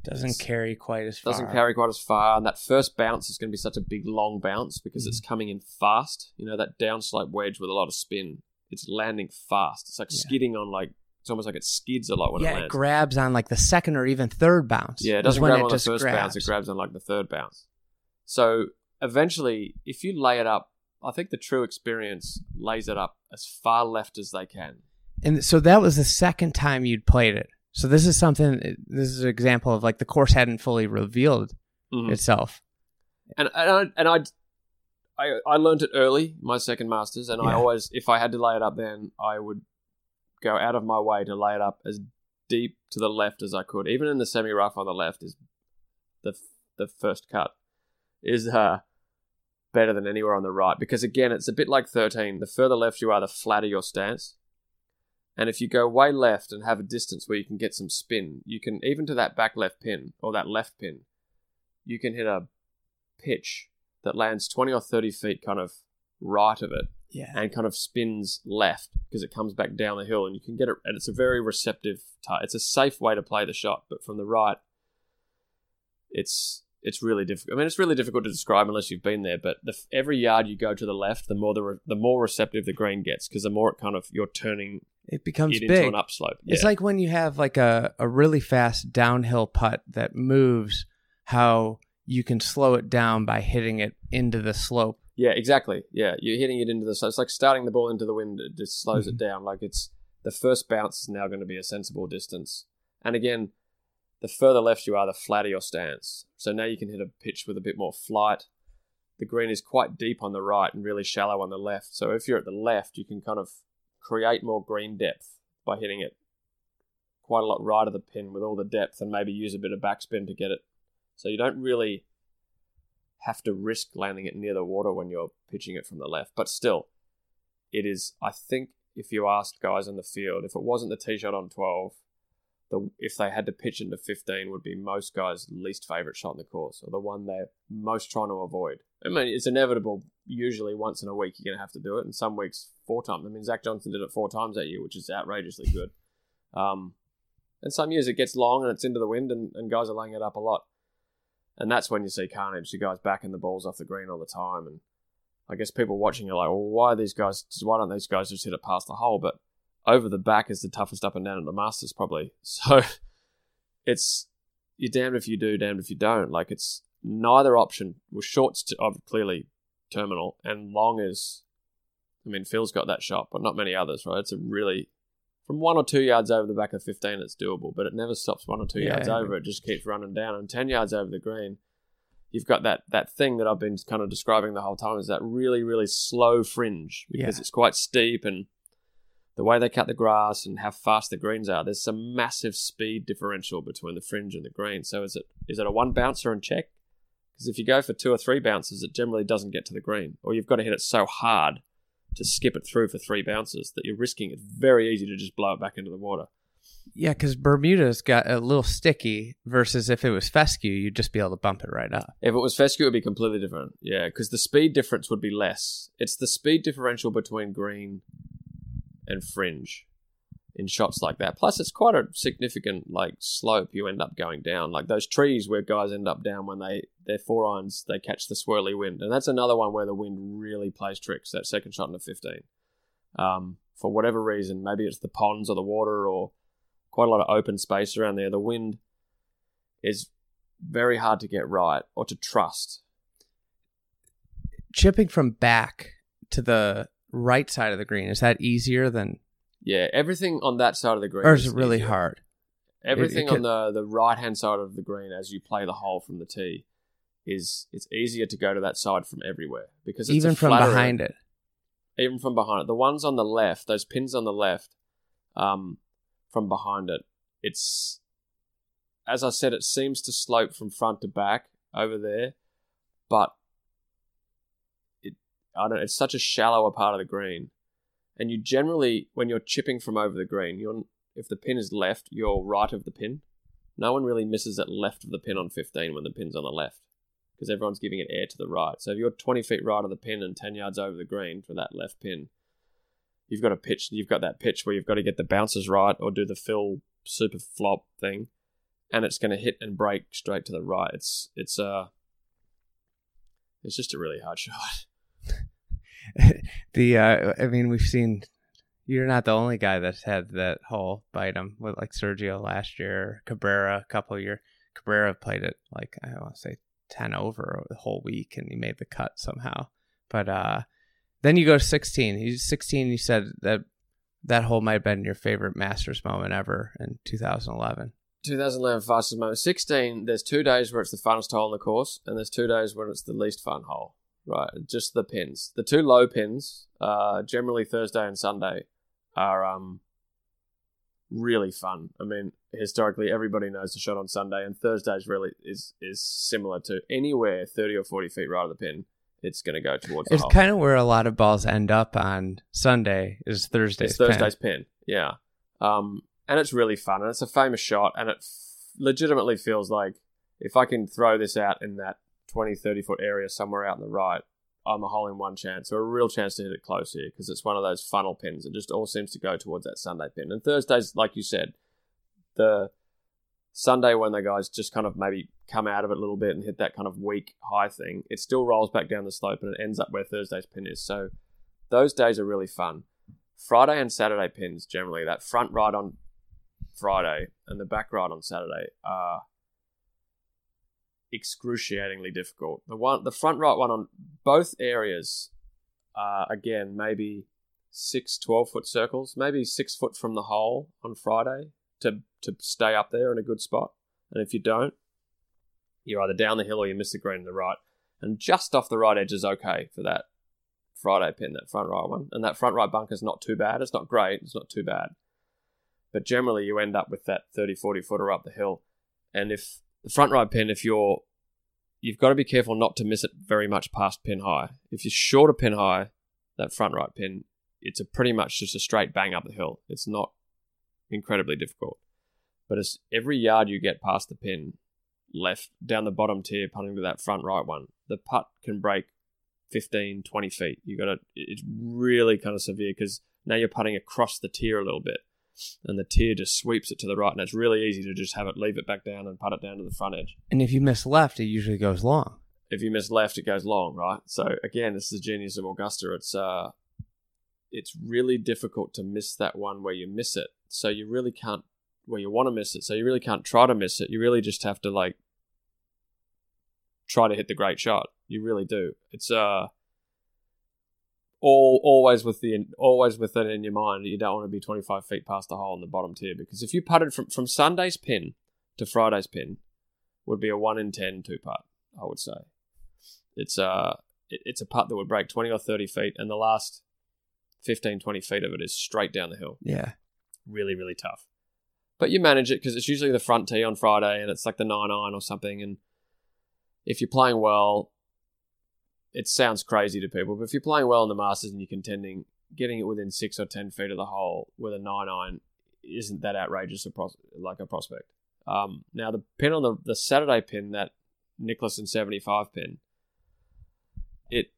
Doesn't carry quite as far. doesn't carry quite as far. And that first bounce is going to be such a big, long bounce because it's Mm-hmm. coming in fast. You know, that downslope wedge with a lot of spin, it's landing fast. It's like Yeah. skidding on like, it's almost like it skids a lot when it lands. yeah, it grabs on like the second or even third bounce. yeah, it doesn't grab on the first bounce, it grabs on like the third bounce. So eventually, if you lay it up, I think the true experience lays it up as far left as they can. And so that was the second time you'd played it. So this is something. This is an example of like the course hadn't fully revealed Mhm. itself. and and I and I, I I learned it early, my second masters, and I always, if I had to lay it up, then I would go out of my way to lay it up as deep to the left as I could, even in the semi rough on the left is the the first cut is uh better than anywhere on the right because again it's a bit like 13 the further left you are the flatter your stance and if you go way left and have a distance where you can get some spin you can even to that back left pin or that left pin you can hit a pitch that lands 20 or 30 feet kind of right of it Yeah. and kind of spins left because it comes back down the hill and you can get it and it's a very receptive. It's a safe way to play the shot, but from the right it's it's really difficult. I mean, it's really difficult to describe unless you've been there. But the, every yard you go to the left, the more the re- the more receptive the green gets because the more it kind of you're turning It becomes it big. into an upslope. It's Yeah. like when you have like a, a really fast downhill putt that moves how you can slow it down by hitting it into the slope. Yeah, exactly. Yeah, you're hitting it into the. So it's like starting the ball into the wind. It just slows it Mm-hmm. down. Like it's the first bounce is now going to be a sensible distance. And again, the further left you are, the flatter your stance. So now you can hit a pitch with a bit more flight. The green is quite deep on the right and really shallow on the left. So if you're at the left, you can kind of create more green depth by hitting it quite a lot right of the pin with all the depth and maybe use a bit of backspin to get it. So you don't really have to risk landing it near the water when you're pitching it from the left. But still, it is. I think if you asked guys on the field, if it wasn't the tee shot on twelve, the if they had to pitch into fifteen, would be most guys' least favorite shot in the course, or the one they're most trying to avoid. I mean, it's inevitable. Usually, once in a week, you're going to have to do it, and some weeks four times. I mean, Zach Johnson did it four times that year, which is outrageously good. Um, and some years it gets long and it's into the wind, and, and guys are laying it up a lot. And that's when you see carnage. The guys backing the balls off the green all the time, and I guess people watching are like, "Well, why are these guys? Why don't these guys just hit it past the hole?" But over the back is the toughest up and down at the Masters, probably. So it's you're damned if you do, damned if you don't. Like it's neither option. Well, shorts to, of clearly terminal, and long is. I mean, Phil's got that shot, but not many others, right? It's a really from one or two yards over the back of 15, it's doable, but it never stops one or two Yeah. yards over. It just keeps running down. And 10 yards over the green, you've got that, that thing that I've been kind of describing the whole time is that really, really slow fringe because Yeah. it's quite steep and the way they cut the grass and how fast the greens are, there's some massive speed differential between the fringe and the green. So is it is it a one bouncer and check? Because if you go for two or three bounces, it generally doesn't get to the green, or you've got to hit it so hard to skip it through for three bounces that you're risking it's very easy to just blow it back into the water. Yeah, because Bermuda's got a little sticky versus if it was fescue, you'd just be able to bump it right up. If it was fescue, it would be completely different. Yeah, because the speed difference would be less. It's the speed differential between green and fringe in shots like that. Plus, it's quite a significant like slope you end up going down. Like those trees where guys end up down when they their four irons they catch the swirly wind, and that's another one where the wind really plays tricks. That second shot in into fifteen, um, for whatever reason, maybe it's the ponds or the water or quite a lot of open space around there. The wind is very hard to get right or to trust. Chipping from back to the right side of the green, is that easier than Yeah, everything on that side of the green. or is it really easier. hard? Everything it on the the right hand side of the green as you play the hole from the tee is it's easier to go to that side from everywhere because it's Even from behind it. even from behind it. The ones on the left, those pins on the left, um, from behind it, it's as I said, it seems to slope from front to back over there, but it I don't. It's such a shallower part of the green, and you generally when you're chipping from over the green, you're if the pin is left, you're right of the pin. No one really misses at left of the pin on 15 when the pin's on the left because everyone's giving it air to the right. So if you're 20 feet right of the pin and 10 yards over the green for that left pin, you've got a pitch. You've got that pitch where you've got to get the bounces right or do the Phil super flop thing, and it's going to hit and break straight to the right. It's it's uh it's just a really hard shot. the uh, I mean, we've seen. You're not the only guy that's had that hole bite him with like Sergio last year, Cabrera a couple of years. Cabrera played it like I want to say ten over the whole week, and he made the cut somehow. But uh, then you go to 16. He's 16. You said that that hole might have been your favorite Masters moment ever in 2011. 2011 fastest moment. 16. There's two days where it's the funnest hole on the course, and there's two days when it's the least fun hole. Right, just the pins. The two low pins, uh, generally Thursday and Sunday, are um really fun. I mean, historically, everybody knows the shot on Sunday, and Thursday's really is is similar to anywhere 30 or 40 feet right of the pin. It's going to go towards the It's kind of where a lot of balls end up on Sunday. Is Thursday's pin. It's Thursday's pin. Yeah. Um, and it's really fun, and it's a famous shot, and it f- legitimately feels like if I can throw this out in that 20, 30 foot area somewhere out in the right, I'm a hole in one chance, or a real chance to hit it close here, because it's one of those funnel pins. It just all seems to go towards that Sunday pin. And Thursdays, like you said, the Sunday when the guys just kind of maybe come out of it a little bit and hit that kind of weak high thing, it still rolls back down the slope and it ends up where Thursday's pin is. So those days are really fun. Friday and Saturday pins generally, that front right on Friday and the back right on Saturday are excruciatingly difficult. The one the front right one on both areas are again maybe six 12 foot circles, maybe six foot from the hole on Friday to to stay up there in a good spot. And if you don't, you're either down the hill or you miss the green on the right. And just off the right edge is okay for that Friday pin, that front right one. And that front right bunker is not too bad. It's not great, it's not too bad. But generally you end up with that 30, 40 footer up the hill. And if the front right pin, if you're you've got to be careful not to miss it very much past pin high. If you're short of pin high, that front right pin, it's a pretty much just a straight bang up the hill. It's not incredibly difficult. But as every yard you get past the pin, left down the bottom tier, putting to that front right one, the putt can break 15, 20 feet. You got to, it's really kind of severe because now you're putting across the tier a little bit, and the tier just sweeps it to the right, and it's really easy to just have it leave it back down and putt it down to the front edge. And if you miss left, it usually goes long. If you miss left, it goes long, right? So again, this is the genius of Augusta. It's uh, it's really difficult to miss that one where you miss it. So you really can't where you want to miss it. So you really can't try to miss it. You really just have to like try to hit the great shot. You really do. It's uh all always with the always with it in your mind. You don't want to be 25 feet past the hole in the bottom tier because if you putted from from Sunday's pin to Friday's pin, would be a one in 10 two putt. I would say it's uh it, it's a putt that would break 20 or 30 feet, and the last 15 20 feet of it is straight down the hill. Yeah. Really really tough. But you manage it because it's usually the front tee on Friday, and it's like the nine iron or something, and if you're playing well, it sounds crazy to people, but if you're playing well in the Masters and you're contending, getting it within six or ten feet of the hole with a nine iron isn't that outrageous a pros- like a prospect. Um, now the pin on the the Saturday pin, that and seventy five pin, it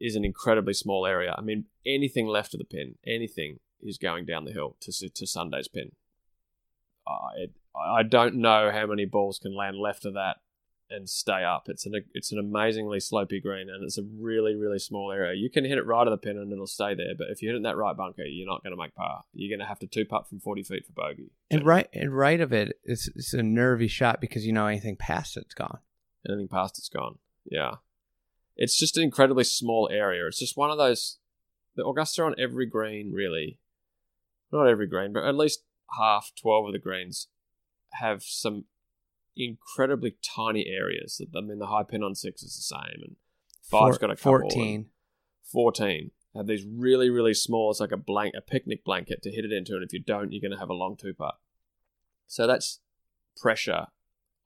is an incredibly small area. I mean, anything left of the pin, anything is going down the hill to to Sunday's pin. Uh, it, I don't know how many balls can land left of that and stay up. It's an it's an amazingly slopey green, and it's a really really small area. You can hit it right of the pin and it'll stay there, but if you hit it in that right bunker, you're not going to make par. You're going to have to two putt from forty feet for bogey. And right and right of it, it's, it's a nervy shot because you know anything past it's gone. Anything past it's gone. Yeah, it's just an incredibly small area. It's just one of those. The Augusta on every green really. not every green, but at least half, 12 of the greens have some incredibly tiny areas. I mean, the high pin on six is the same, and five's Four- got a couple. 14. 14 have these really, really small, it's like a blank, a picnic blanket to hit it into, and if you don't, you're going to have a long two putt. So that's pressure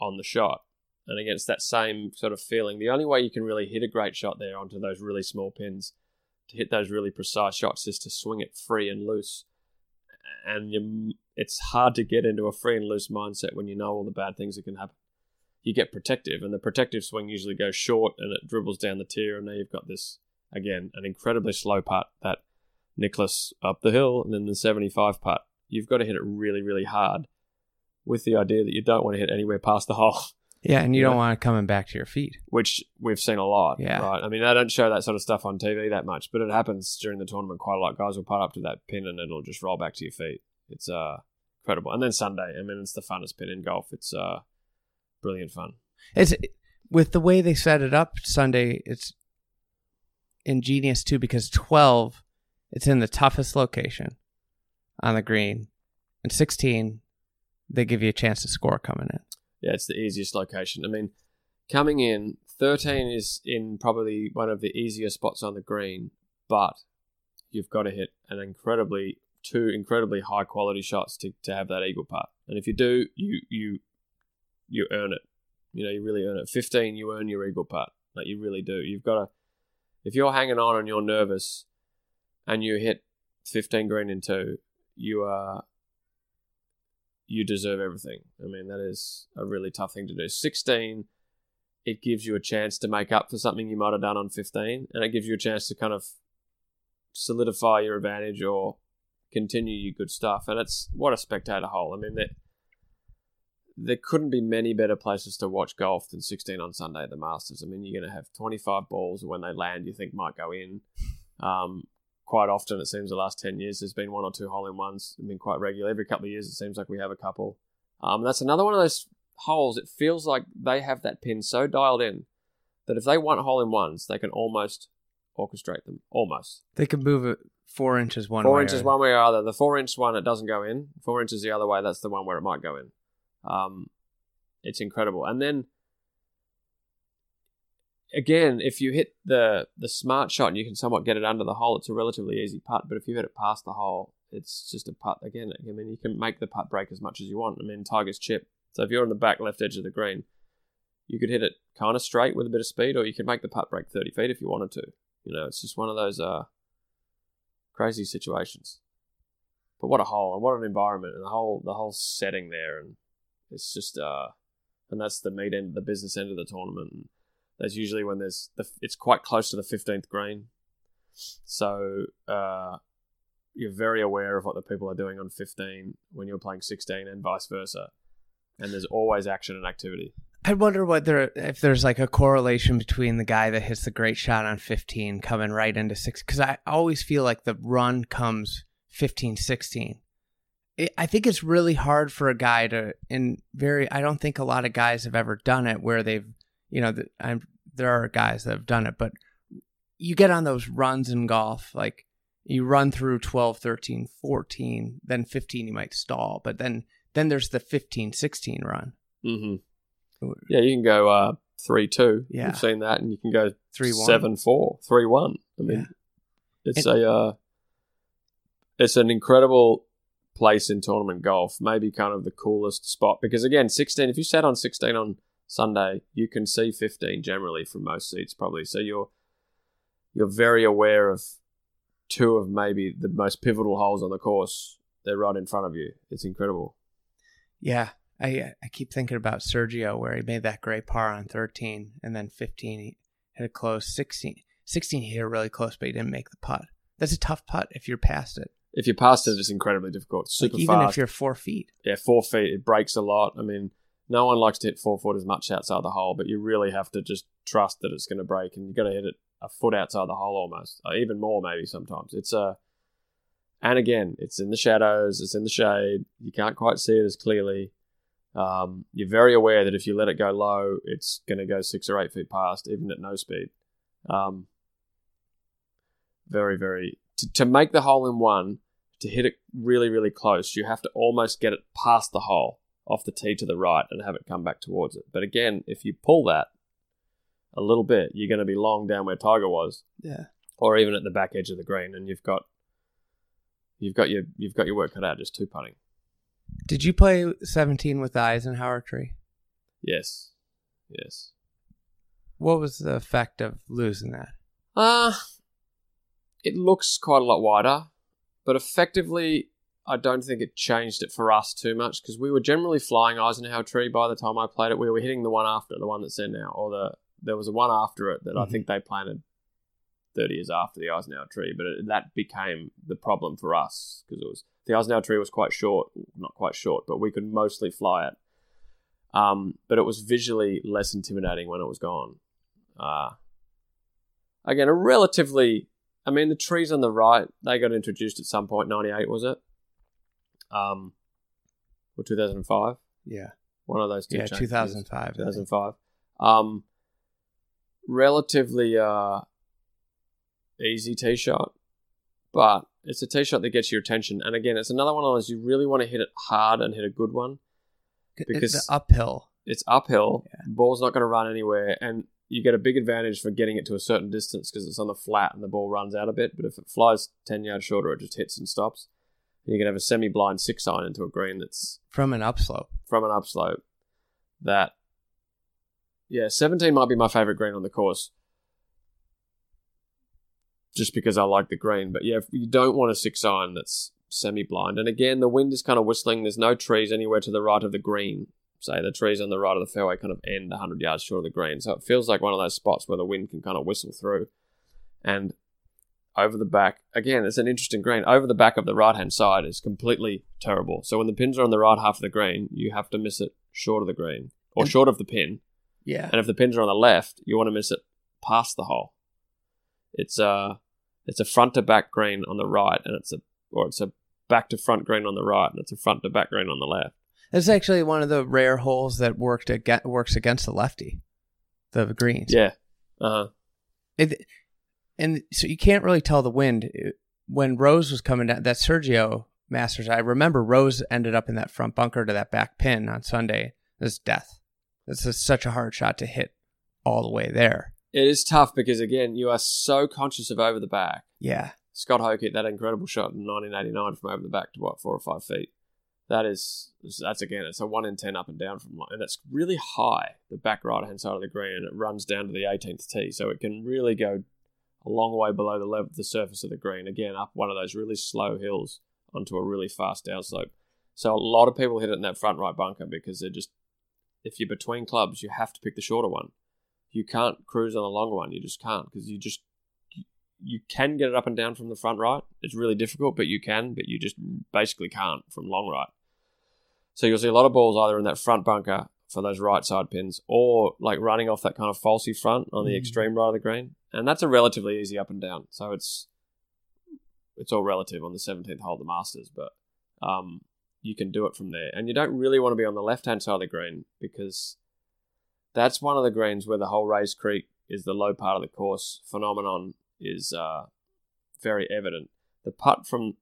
on the shot. And against that same sort of feeling, the only way you can really hit a great shot there onto those really small pins to hit those really precise shots is to swing it free and loose. And you, it's hard to get into a free and loose mindset when you know all the bad things that can happen. You get protective, and the protective swing usually goes short and it dribbles down the tier, and now you've got this, again, an incredibly slow putt that Nicklaus up the hill, and then the 75 putt. You've got to hit it really, really hard with the idea that you don't want to hit anywhere past the hole Yeah, and you don't want it coming back to your feet. which we've seen a lot. Yeah. Right. I mean, they don't show that sort of stuff on TV that much, but it happens during the tournament quite a lot. Guys will putt up to that pin and it'll just roll back to your feet. It's uh incredible. And then Sunday, I mean, it's the funnest pin in golf. It's uh brilliant fun. It's with the way they set it up Sunday. It's ingenious too because twelve, it's in the toughest location on the green, and sixteen, they give you a chance to score coming in. Yeah, it's the easiest location. I mean, coming in, 13 is in probably one of the easier spots on the green, but you've got to hit an incredibly two incredibly high quality shots to, to have that eagle putt. And if you do, you you you earn it. You know, you really earn it. 15, you earn your eagle putt. Like you really do. You've got to if you're hanging on and you're nervous and you hit 15 green in two, you are you deserve everything. I mean, that is a really tough thing to do. 16, it gives you a chance to make up for something you might have done on 15, and it gives you a chance to kind of solidify your advantage or continue your good stuff. And it's what a spectator hole. I mean, that there couldn't be many better places to watch golf than 16 on Sunday at the Masters. I mean, you're going to have 25 balls when they land you think might go in. Um, quite often, it seems the last 10 years, there's been one or two hole in ones. They've been quite regular. Every couple of years, it seems like we have a couple. Um, that's another one of those holes. It feels like they have that pin so dialed in that if they want hole in ones, they can almost orchestrate them. Almost. They can move it four inches one four way. inches or- one way or other. The four inch one, it doesn't go in. Four inches the other way, that's the one where it might go in. Um, it's incredible. And then again, if you hit the the smart shot and you can somewhat get it under the hole, it's a relatively easy putt. But if you hit it past the hole, it's just a putt. Again, I mean, you can make the putt break as much as you want. I mean, Tiger's chip. So if you're on the back left edge of the green, you could hit it kind of straight with a bit of speed, or you could make the putt break 30 feet if you wanted to. You know, it's just one of those uh, crazy situations. But what a hole and what an environment and the whole the whole setting there and it's just uh and that's the meat end the business end of the tournament and that's usually when there's the it's quite close to the 15th green so uh you're very aware of what the people are doing on 15 when you're playing 16 and vice versa and there's always action and activity I wonder what there if there's like a correlation between the guy that hits the great shot on 15 coming right into six because I always feel like the run comes 15 16. It, I think it's really hard for a guy to and very I don't think a lot of guys have ever done it where they've you know the, I'm, there are guys that have done it but you get on those runs in golf like you run through 12 13 14 then 15 you might stall but then then there's the 15 16 run mm-hmm. Yeah you can go uh 3-2 Yeah. you've seen that and you can go 3 1 seven four, three one. I mean, it's a uh, it's an incredible place in tournament golf. Maybe kind of the coolest spot because again, sixteen. If you sat on sixteen on Sunday, you can see fifteen generally from most seats, probably. So you're you're very aware of two of maybe the most pivotal holes on the course. They're right in front of you. It's incredible. Yeah, I uh, I keep thinking about Sergio where he made that great par on 13 and then 15 he hit a close 16 16 he hit it really close but he didn't make the putt. That's a tough putt if you're past it. If you're past it, it's incredibly difficult. Super like even fast. if you're 4 feet. yeah, four feet, it breaks a lot. I mean, no one likes to hit four foot as much outside the hole, but you really have to just trust that it's going to break, and you've got to hit it a foot outside the hole almost, or even more maybe sometimes. It's a, and again, it's in the shadows, it's in the shade. You can't quite see it as clearly. Um, you're very aware that if you let it go low, it's going to go six or eight feet past, even at no speed. Um, very, very to, to make the hole in one to hit it really, really close, you have to almost get it past the hole off the tee to the right and have it come back towards it. But again, if you pull that a little bit, you're going to be long down where Tiger was, Yeah. or even at the back edge of the green, and you've got you've got your you've got your work cut out just two putting. Did you play 17 with the Eisenhower tree? Yes, yes. What was the effect of losing that? Uh it looks quite a lot wider, but effectively, I don't think it changed it for us too much because we were generally flying Eisenhower tree by the time I played it. We were hitting the one after the one that's there now, or the there was a one after it that I Mhm. think they planted thirty years after the Eisenhower tree, but it, that became the problem for us because it was the Eisenhower tree was quite short, not quite short, but we could mostly fly it. Um, but it was visually less intimidating when it was gone. Uh, again, a relatively I mean, the trees on the right, they got introduced at some point, 98, was it? Um, or 2005? Yeah. One of those two. Yeah, changes. 2005. 2005. Um, relatively uh, easy tee shot, but it's a tee shot that gets your attention. And again, it's another one of those you really want to hit it hard and hit a good one. Because- it's uphill. It's uphill, Yeah. ball's not going to run anywhere, and you get a big advantage for getting it to a certain distance because it's on the flat and the ball runs out a bit. But if it flies 10 yards shorter, it just hits and stops. And you can have a semi blind six iron into a green that's From an upslope. from an upslope that yeah 17 might be my favorite green on the course just because i like the green. But yeah if you don't want a six iron that's semi blind and again the wind is kind of whistling. There's no trees anywhere to the right of the green. Say the trees on the right of the fairway kind of end 100 yards short of the green. So it feels like one of those spots where the wind can kind of whistle through. And over the back again it's an interesting green. Over the back of the right hand side is completely terrible. So when the pins are on the right half of the green you have to miss it short of the green or And- short of the pin. Yeah. and if the pins are on the left you want to miss it past the hole it's a it's a front to back green on the right and it's a or it's a back to front green on the right and it's a front to back green on the left It's actually one of the rare holes that worked against, works against the lefty. The greens. yeah uh-huh It, and so you can't really tell the wind. When Rose was coming down, that Sergio Masters, I remember Rose ended up in that front bunker to that back pin on Sunday. It's death. This is such a hard shot to hit all the way there. It is tough because again you are so conscious of over the back Yeah. Scott Hoch hit that incredible shot in 1989 from over the back to what four or five feet. That is that's again it's a one in ten up and down from and it's really high the back right hand side of the green and it runs down to the 18th tee so it can really go a long way below the level the surface of the green again up one of those really slow hills onto a really fast downslope. So a lot of people hit it in that front right bunker because they're just if you're between clubs you have to pick the shorter one. You can't cruise on the longer one. You just can't because you just you can get it up and down from the front right. It's really difficult, but you can, but you just basically can't from long right. So you'll see a lot of balls either in that front bunker for those right side pins or like running off that kind of falsy front on the Mhm. extreme right of the green. And that's a relatively easy up and down. So it's it's all relative on the 17th hole of the Masters, but um, you can do it from there. And you don't really want to be on the left hand side of the green because that's one of the greens where the whole Rae's Creek is the low part of the course phenomenon is uh, very evident. The putt from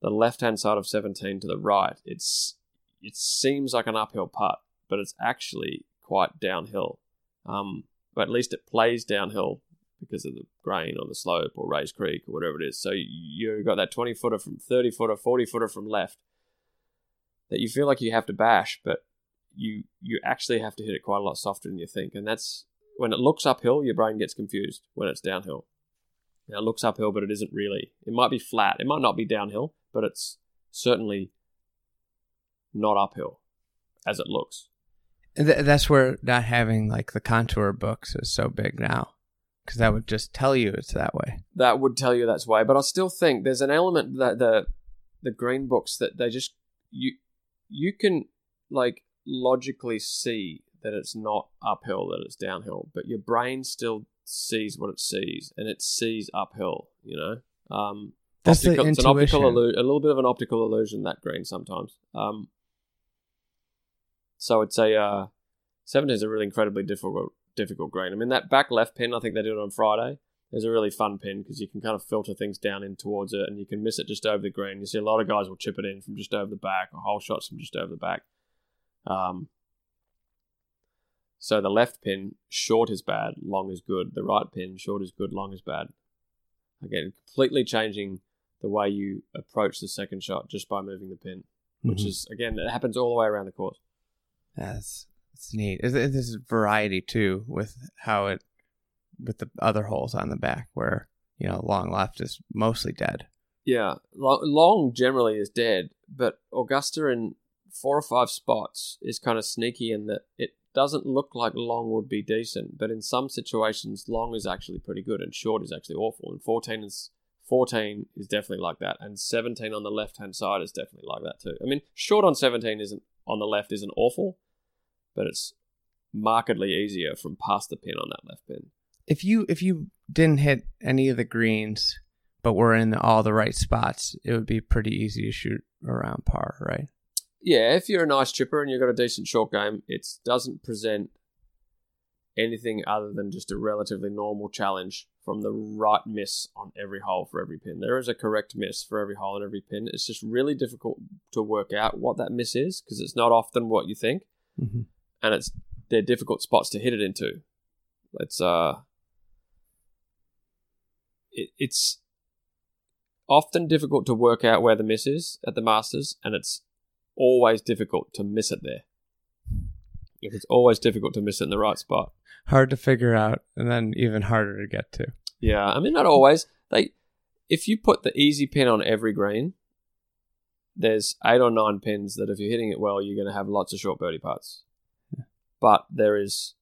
the left hand side of 17 to the right, it's it seems like an uphill putt, but it's actually quite downhill. Um, but at least it plays downhill because of the grain or the slope or Rae's Creek or whatever it is. So you've got that 20 footer from 30 footer, 40 footer from left that you feel like you have to bash, but you you actually have to hit it quite a lot softer than you think. And that's when it looks uphill, your brain gets confused when it's downhill. Now, it looks uphill, but it isn't really. It might be flat. It might not be downhill, but it's certainly not uphill as it looks. And th- that's where not having like the contour books is so big now because that would just tell you it's that way. That would tell you that's why. But I still think there's an element that the the green books that they just you you can like logically see that it's not uphill, that it's downhill, but your brain still sees what it sees, and it sees uphill. You know, um, That's the optical, it's an optical intuition. illu- a little bit of an optical illusion that green sometimes. Um, so it's a uh, 17 is a really incredibly difficult difficult green. I mean that back left pin, I think they did it on Friday. is a really fun pin because you can kind of filter things down in towards it, and you can miss it just over the green. You see a lot of guys will chip it in from just over the back, or hole shots from just over the back. Um, so the left pin, short is bad, long is good. The right pin, short is good, long is bad. Again, completely changing the way you approach the second shot just by moving the pin, which Mhm. is again it happens all the way around the course. That's it's neat. There's variety too with how it with the other holes on the back where you know long left is mostly dead. Yeah, long generally is dead, but Augusta in four or five spots is kind of sneaky in that it doesn't look like long would be decent, but in some situations, long is actually pretty good and short is actually awful. And fourteen is fourteen is definitely like that, and seventeen on the left hand side is definitely like that too. I mean, short on seventeen isn't on the left isn't awful, but it's markedly easier from past the pin on that left pin. If you if you didn't hit any of the greens but were in all the right spots, it would be pretty easy to shoot around par, right? Yeah, if you're a nice chipper and you've got a decent short game, it doesn't present anything other than just a relatively normal challenge from the right miss on every hole for every pin. There is a correct miss for every hole and every pin. It's just really difficult to work out what that miss is because it's not often what you think, Mm-hmm. and it's they're difficult spots to hit it into. It's uh, it, it's often difficult to work out where the miss is at the Masters, and it's always difficult to miss it there. It's always difficult to miss it in the right spot. Hard to figure out, and then even harder to get to. Yeah, I mean not always. They if you put the easy pin on every green, there's eight or nine pins that if you're hitting it well, you're going to have lots of short birdie putts. But there is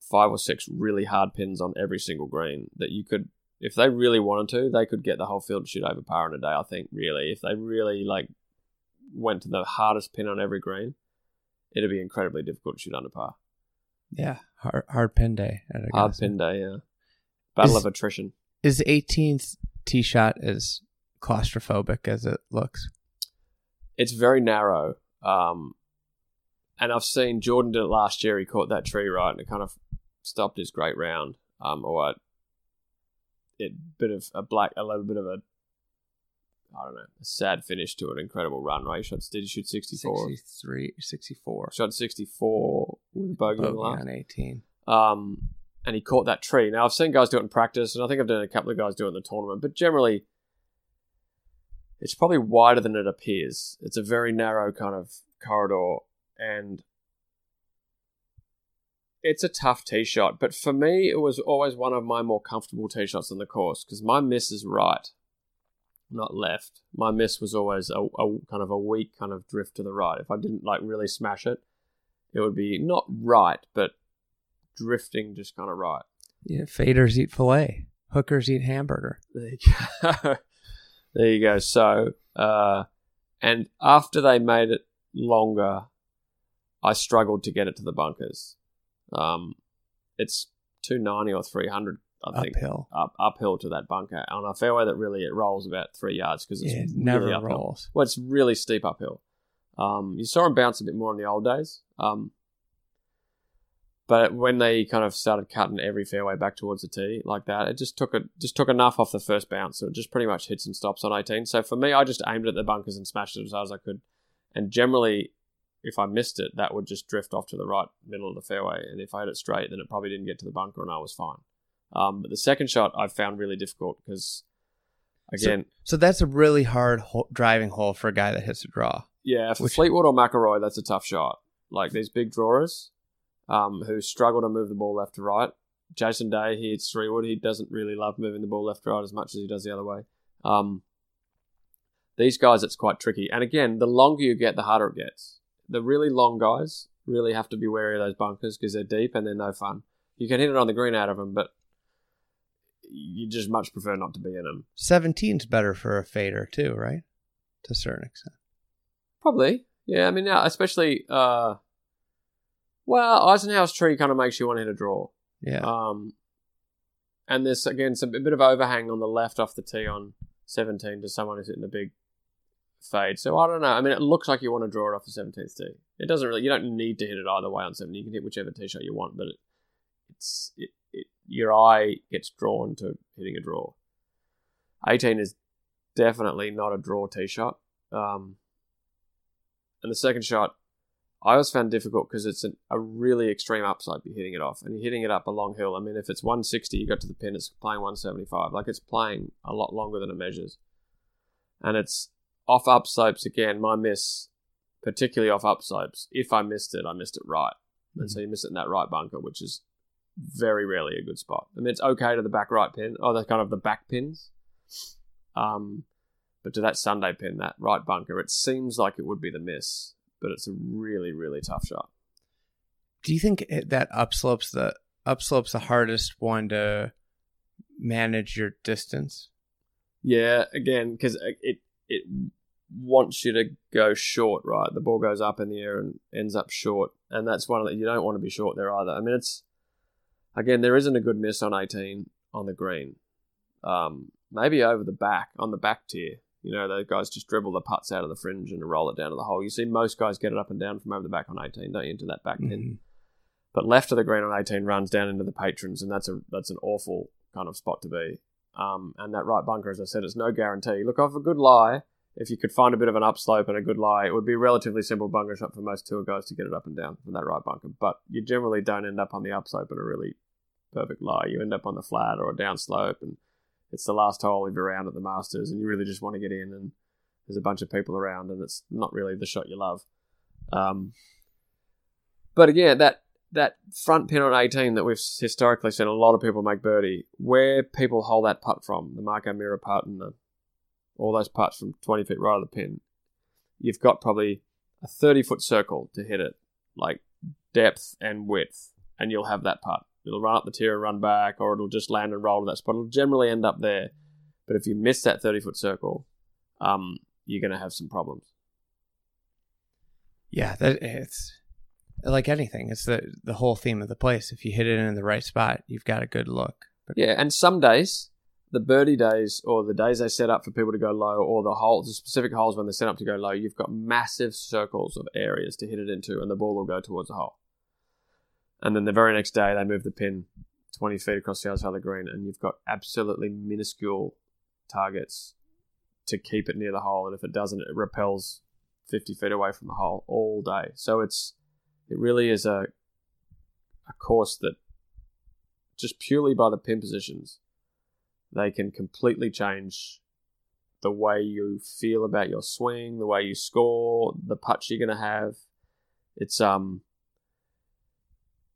five or six really hard pins on every single green that you could, if they really wanted to, they could get the whole field to shoot over par in a day. I think really, if they really like went to the hardest pin on every green, it'd be incredibly difficult to shoot under par. Yeah, hard hard pin day. At Hard pin day, yeah. Battle Is- of attrition. Is the 18th tee shot as claustrophobic as it looks? it's very narrow. Um, and I've seen Jordan did it last year. He caught that tree right, and it kind of stopped his great round. Um, or a, it bit of a black, a little bit of a, I don't know, a sad finish to an incredible run. Right, he shot did he shoot sixty four? 63, 64. Shot sixty four with a bogey on Bogey on 18. Um, and he caught that tree. Now I've seen guys do it in practice, and I think I've done a couple of guys do it in the tournament. But generally, it's probably wider than it appears. It's a very narrow kind of corridor, and it's a tough tee shot. But for me, it was always one of my more comfortable tee shots on the course because my miss is right, not left. My miss was always a, a kind of a weak kind of drift to the right. If I didn't like really smash it, it would be not right, but drifting just kind of right. Yeah, faders eat filet. Hookers eat hamburger. There you go. there you go. So, uh, and after they made it longer, I struggled to get it to the bunkers. Um, it's 290 or 300, I think, Uphill. up, uphill to that bunker on a fairway that really it rolls about three yards because it's Yeah, it really never uphill. rolls. Well, it's really steep uphill. Um, you saw him bounce a bit more in the old days. Um, but when they kind of started cutting every fairway back towards the tee like that, it just took it just took enough off the first bounce, so it just pretty much hits and stops on 18. So for me, I just aimed at the bunkers and smashed it as hard as I could. And generally, if I missed it, that would just drift off to the right middle of the fairway. And if I hit it straight, then it probably didn't get to the bunker, and I was fine. Um, but the second shot I found really difficult because, again, So that's a really hard ho- driving hole for a guy that hits a draw. Yeah, for Which- Fleetwood or McIlroy, that's a tough shot. Like these big drawers, um, who struggle to move the ball left to right. Jason Day, he hits three wood. He doesn't really love moving the ball left to right as much as he does the other way. Um, these guys, it's quite tricky. And again, the longer you get, the harder it gets. The really long guys really have to be wary of those bunkers because they're deep and they're no fun. You can hit it on the green out of them, but you just much prefer not to be in them. 17's better for a fader too, right? To a certain extent. Probably. Yeah, I mean, now, especially, uh, well, Eisenhower's tree kind of makes you want to hit a draw. Yeah. Um, and there's, again, some a bit of overhang on the left off the tee on 17 to someone who's hitting a big fade. So I don't know. I mean, it looks like you want to draw it off the 17th tee. It doesn't really, you don't need to hit it either way on 17. You can hit whichever tee shot you want, but it, it's, it, it, your eye gets drawn to hitting a draw. 18 is definitely not a draw tee shot. Um, and the second shot, I always found difficult because it's an, a really extreme upside. You're hitting it off, and you're hitting it up a long hill. I mean, if it's 160, you got to the pin, it's playing 175. Like it's playing a lot longer than it measures, and it's off upslopes again. My miss, particularly off upslopes. If I missed it, I missed it right, mm-hmm. and so you miss it in that right bunker, which is very rarely a good spot. I mean, it's okay to the back right pin, or the kind of the back pins. Um, but to that Sunday pin, that right bunker, it seems like it would be the miss, but it's a really, really tough shot. Do you think that upslopes the upslopes the hardest one to manage your distance? Yeah, again, because it it wants you to go short, right? The ball goes up in the air and ends up short, and that's one that you don't want to be short there either. I mean, it's again there isn't a good miss on eighteen on the green. Um, maybe over the back on the back tier. You know, those guys just dribble the putts out of the fringe and roll it down to the hole. You see most guys get it up and down from over the back on 18, don't you, into that back pin. Mm-hmm. But left of the green on 18 runs down into the patrons, and that's a that's an awful kind of spot to be. Um, and that right bunker, as I said, is no guarantee. Look off a good lie. If you could find a bit of an upslope and a good lie, it would be a relatively simple bunker shot for most tour guys to get it up and down from that right bunker. But you generally don't end up on the upslope in a really perfect lie. You end up on the flat or a downslope, and it's the last hole of your round at the Masters, and you really just want to get in, and there's a bunch of people around, and it's not really the shot you love. Um, but again, that that front pin on 18 that we've historically seen a lot of people make birdie, where people hold that putt from, the Mark O'Meara putt and the, all those putts from 20 feet right of the pin, you've got probably a 30 foot circle to hit it, like depth and width, and you'll have that putt. It'll run up the tier and run back, or it'll just land and roll to that spot. It'll generally end up there. But if you miss that 30 foot circle, um, you're going to have some problems. Yeah, that it's like anything. It's the the whole theme of the place. If you hit it in the right spot, you've got a good look. Yeah, and some days, the birdie days or the days they set up for people to go low, or the holes, the specific holes when they're set up to go low, you've got massive circles of areas to hit it into, and the ball will go towards the hole. And then the very next day, they move the pin 20 feet across the other side of the green, and you've got absolutely minuscule targets to keep it near the hole. And if it doesn't, it repels 50 feet away from the hole all day. So it's it really is a a course that just purely by the pin positions, they can completely change the way you feel about your swing, the way you score, the putts you're going to have. It's um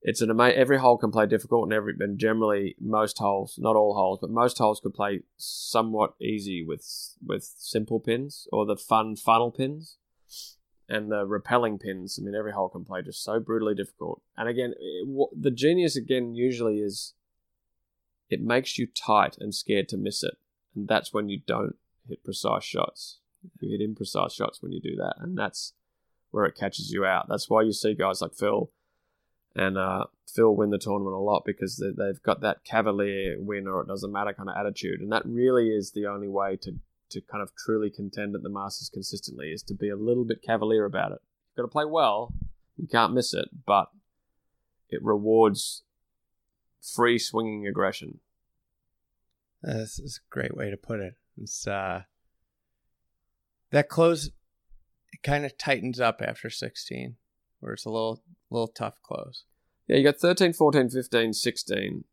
it's an amazing. Every hole can play difficult, and every and generally most holes, not all holes, but most holes could play somewhat easy with with simple pins or the fun funnel pins, and the repelling pins. I mean, every hole can play just so brutally difficult. And again, it, the genius again usually is it makes you tight and scared to miss it, and that's when you don't hit precise shots. You hit imprecise shots when you do that, and that's where it catches you out. That's why you see guys like Phil and uh, Phil win the tournament a lot because they, have got that cavalier win or it doesn't matter kind of attitude, and that really is the only way to to kind of truly contend at the Masters consistently is to be a little bit cavalier about it. You've got to play well, you can't miss it, but it rewards free swinging aggression. This is a great way to put it. It's uh, that close it kind of tightens up after 16 where it's a little little tough close. Yeah, you got 13, 14, 15, 16.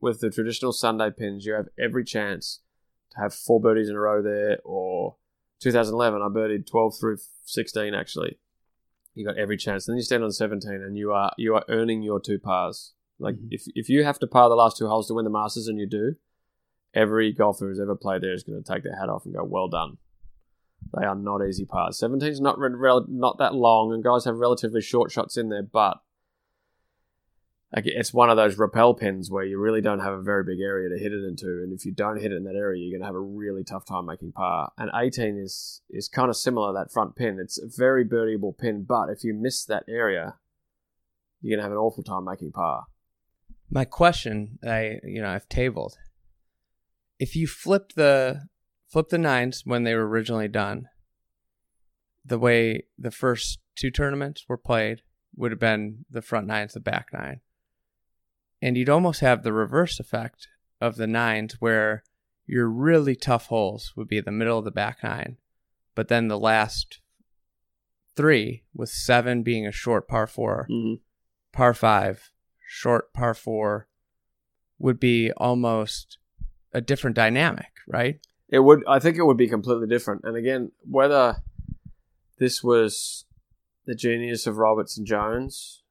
With the traditional Sunday pins, you have every chance to have four birdies in a row there, or 2011, I birdied 12 through 16 actually. You got every chance. Then you stand on 17 and you are you are earning your two pars. Like mm-hmm. if if you have to par the last two holes to win the Masters and you do, every golfer who's ever played there is going to take their hat off and go, "Well done." They are not easy pars. 17 is not re- not that long, and guys have relatively short shots in there, but it's one of those repel pins where you really don't have a very big area to hit it into, and if you don't hit it in that area, you're going to have a really tough time making par. And 18 is is kind of similar that front pin. It's a very birdieable pin, but if you miss that area, you're going to have an awful time making par. My question, I you know I've tabled. If you flip the flip the nines when they were originally done. The way the first two tournaments were played would have been the front nines, the back nine. and you'd almost have the reverse effect of the nines where your really tough holes would be the middle of the back nine, but then the last three, with seven being a short par 4 Mhm. par five, short par four, would be almost a different dynamic, right? It would. I think it would be completely different. And again, whether this was the genius of Roberts and Jones,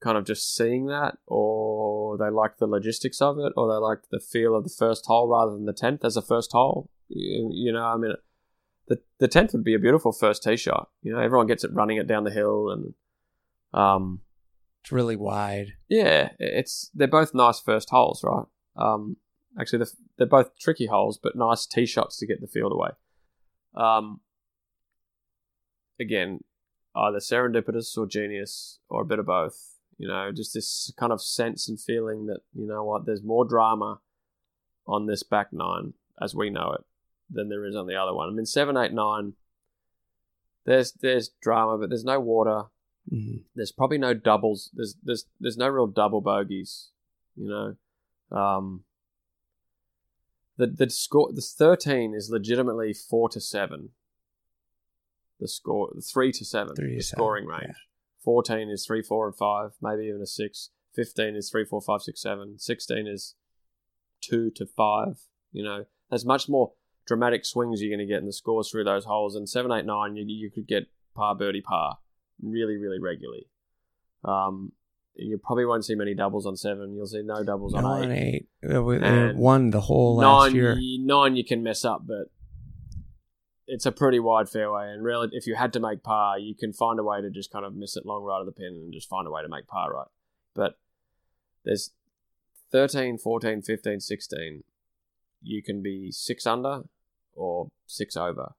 kind of just seeing that, or they liked the logistics of it, or they liked the feel of the first hole rather than the tenth as a first hole. You, you know, I mean, the the tenth would be a beautiful first tee shot. You know, everyone gets it running it down the hill, and um, It's really wide. yeah, it's they're both nice first holes, right? Um, actually, they're, they're both tricky holes, but nice tee shots to get the field away. Um, again, either serendipitous or genius, or a bit of both. You know, just this kind of sense and feeling that you know what, there's more drama on this back nine as we know it than there is on the other one. I mean, seven, eight, nine. There's there's drama, but there's no water Mhm. there's probably no doubles. There's there's there's no real double bogeys. You know, um, the the score the thirteen is legitimately four to seven. The score three to seven. Three to the seven, scoring range. yeah. Fourteen is three, four, and five. Maybe even a six. Fifteen is three, four, five, six, seven. Sixteen is two to five. You know, there's much more dramatic swings you're going to get in the scores through those holes. And seven, eight, nine, you you could get par, birdie, par really, really regularly. Um, you probably won't see many doubles on seven. You'll see no doubles on Nine, eight. won the whole last Nine, year. nine, you can mess up, but it's a pretty wide fairway. And really, if you had to make par, you can find a way to just kind of miss it long right of the pin and just find a way to make par right. But there's 13, 14, 15, 16. You can be six under or six over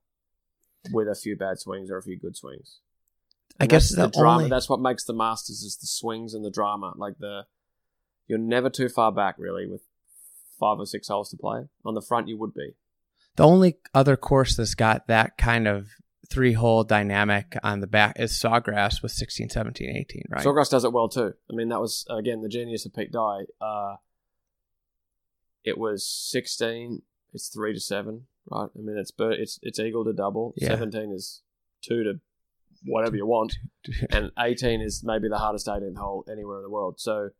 with a few bad swings or a few good swings. I And guess that's the drama. only- That's what makes the Masters is the swings and the drama. Like the, you're never too far back really with five or six holes to play. On the front, you would be. The only other course that's got that kind of three hole dynamic on the back is Sawgrass with 16, 17, 18, right? Sawgrass does it well too. I mean, that was again the genius of Pete Dye. Uh, it was sixteen. It's three to seven, right? I mean, it's it's it's eagle to double. Yeah. Seventeen is two to whatever you want, and eighteen is maybe the hardest 18th hole anywhere in the world. So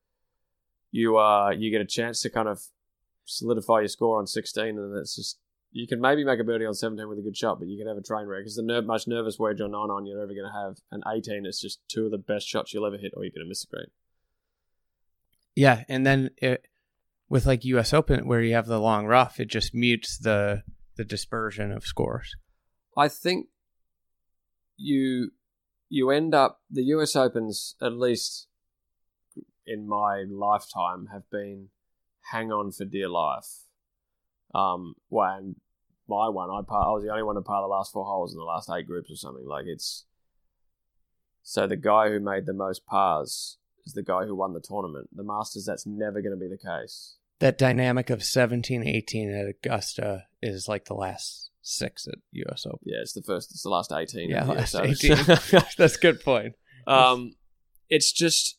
you uh you get a chance to kind of solidify your score on sixteen, and it's just you can maybe make a birdie on 17 with a good shot, but you can have a train wreck because the ner- most nervous wedge on 9 on you're ever going to have. And 18 is just two of the best shots you'll ever hit, or you're going to miss the green. yeah, and then it, with like U.S. Open where you have the long rough, it just mutes the the dispersion of scores. I think you you end up the US Opens at least in my lifetime have been hang on for dear life. Um, when my one, I par, I was the only one to par the last four holes in the last eight groups or something. Like it's so the guy who made the most pars is the guy who won the tournament. The Masters, that's never going to be the case. That dynamic of 17, 18 at Augusta is like the last six at U.S. Open. Yeah, it's the first. It's the last eighteen. Yeah, last US 18. Opens. That's a good point. Um, it's just,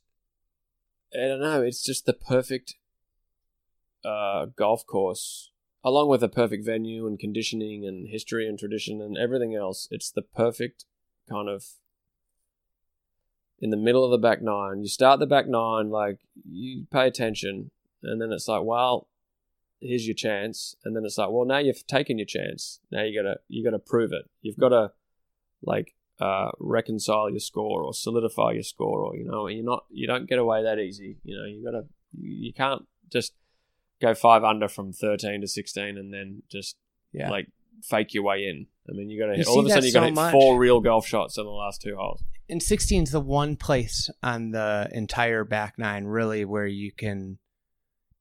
I don't know. It's just the perfect uh, golf course, along with a perfect venue and conditioning and history and tradition and everything else. It's the perfect kind of in the middle of the back nine. You start the back nine, like you pay attention, and then it's like, well, here's your chance, and then it's like, well, now you've taken your chance. Now you gotta you gotta prove it. You've got to like uh, reconcile your score or solidify your score, or you know, you're not you don't get away that easy. You know, you gotta you, you can't just go five under from thirteen to sixteen and then just Yeah. like fake your way in. I mean, you got to hit all of a sudden you got to so hit four real golf shots in the last two holes. and 16 is the one place on the entire back nine really where you can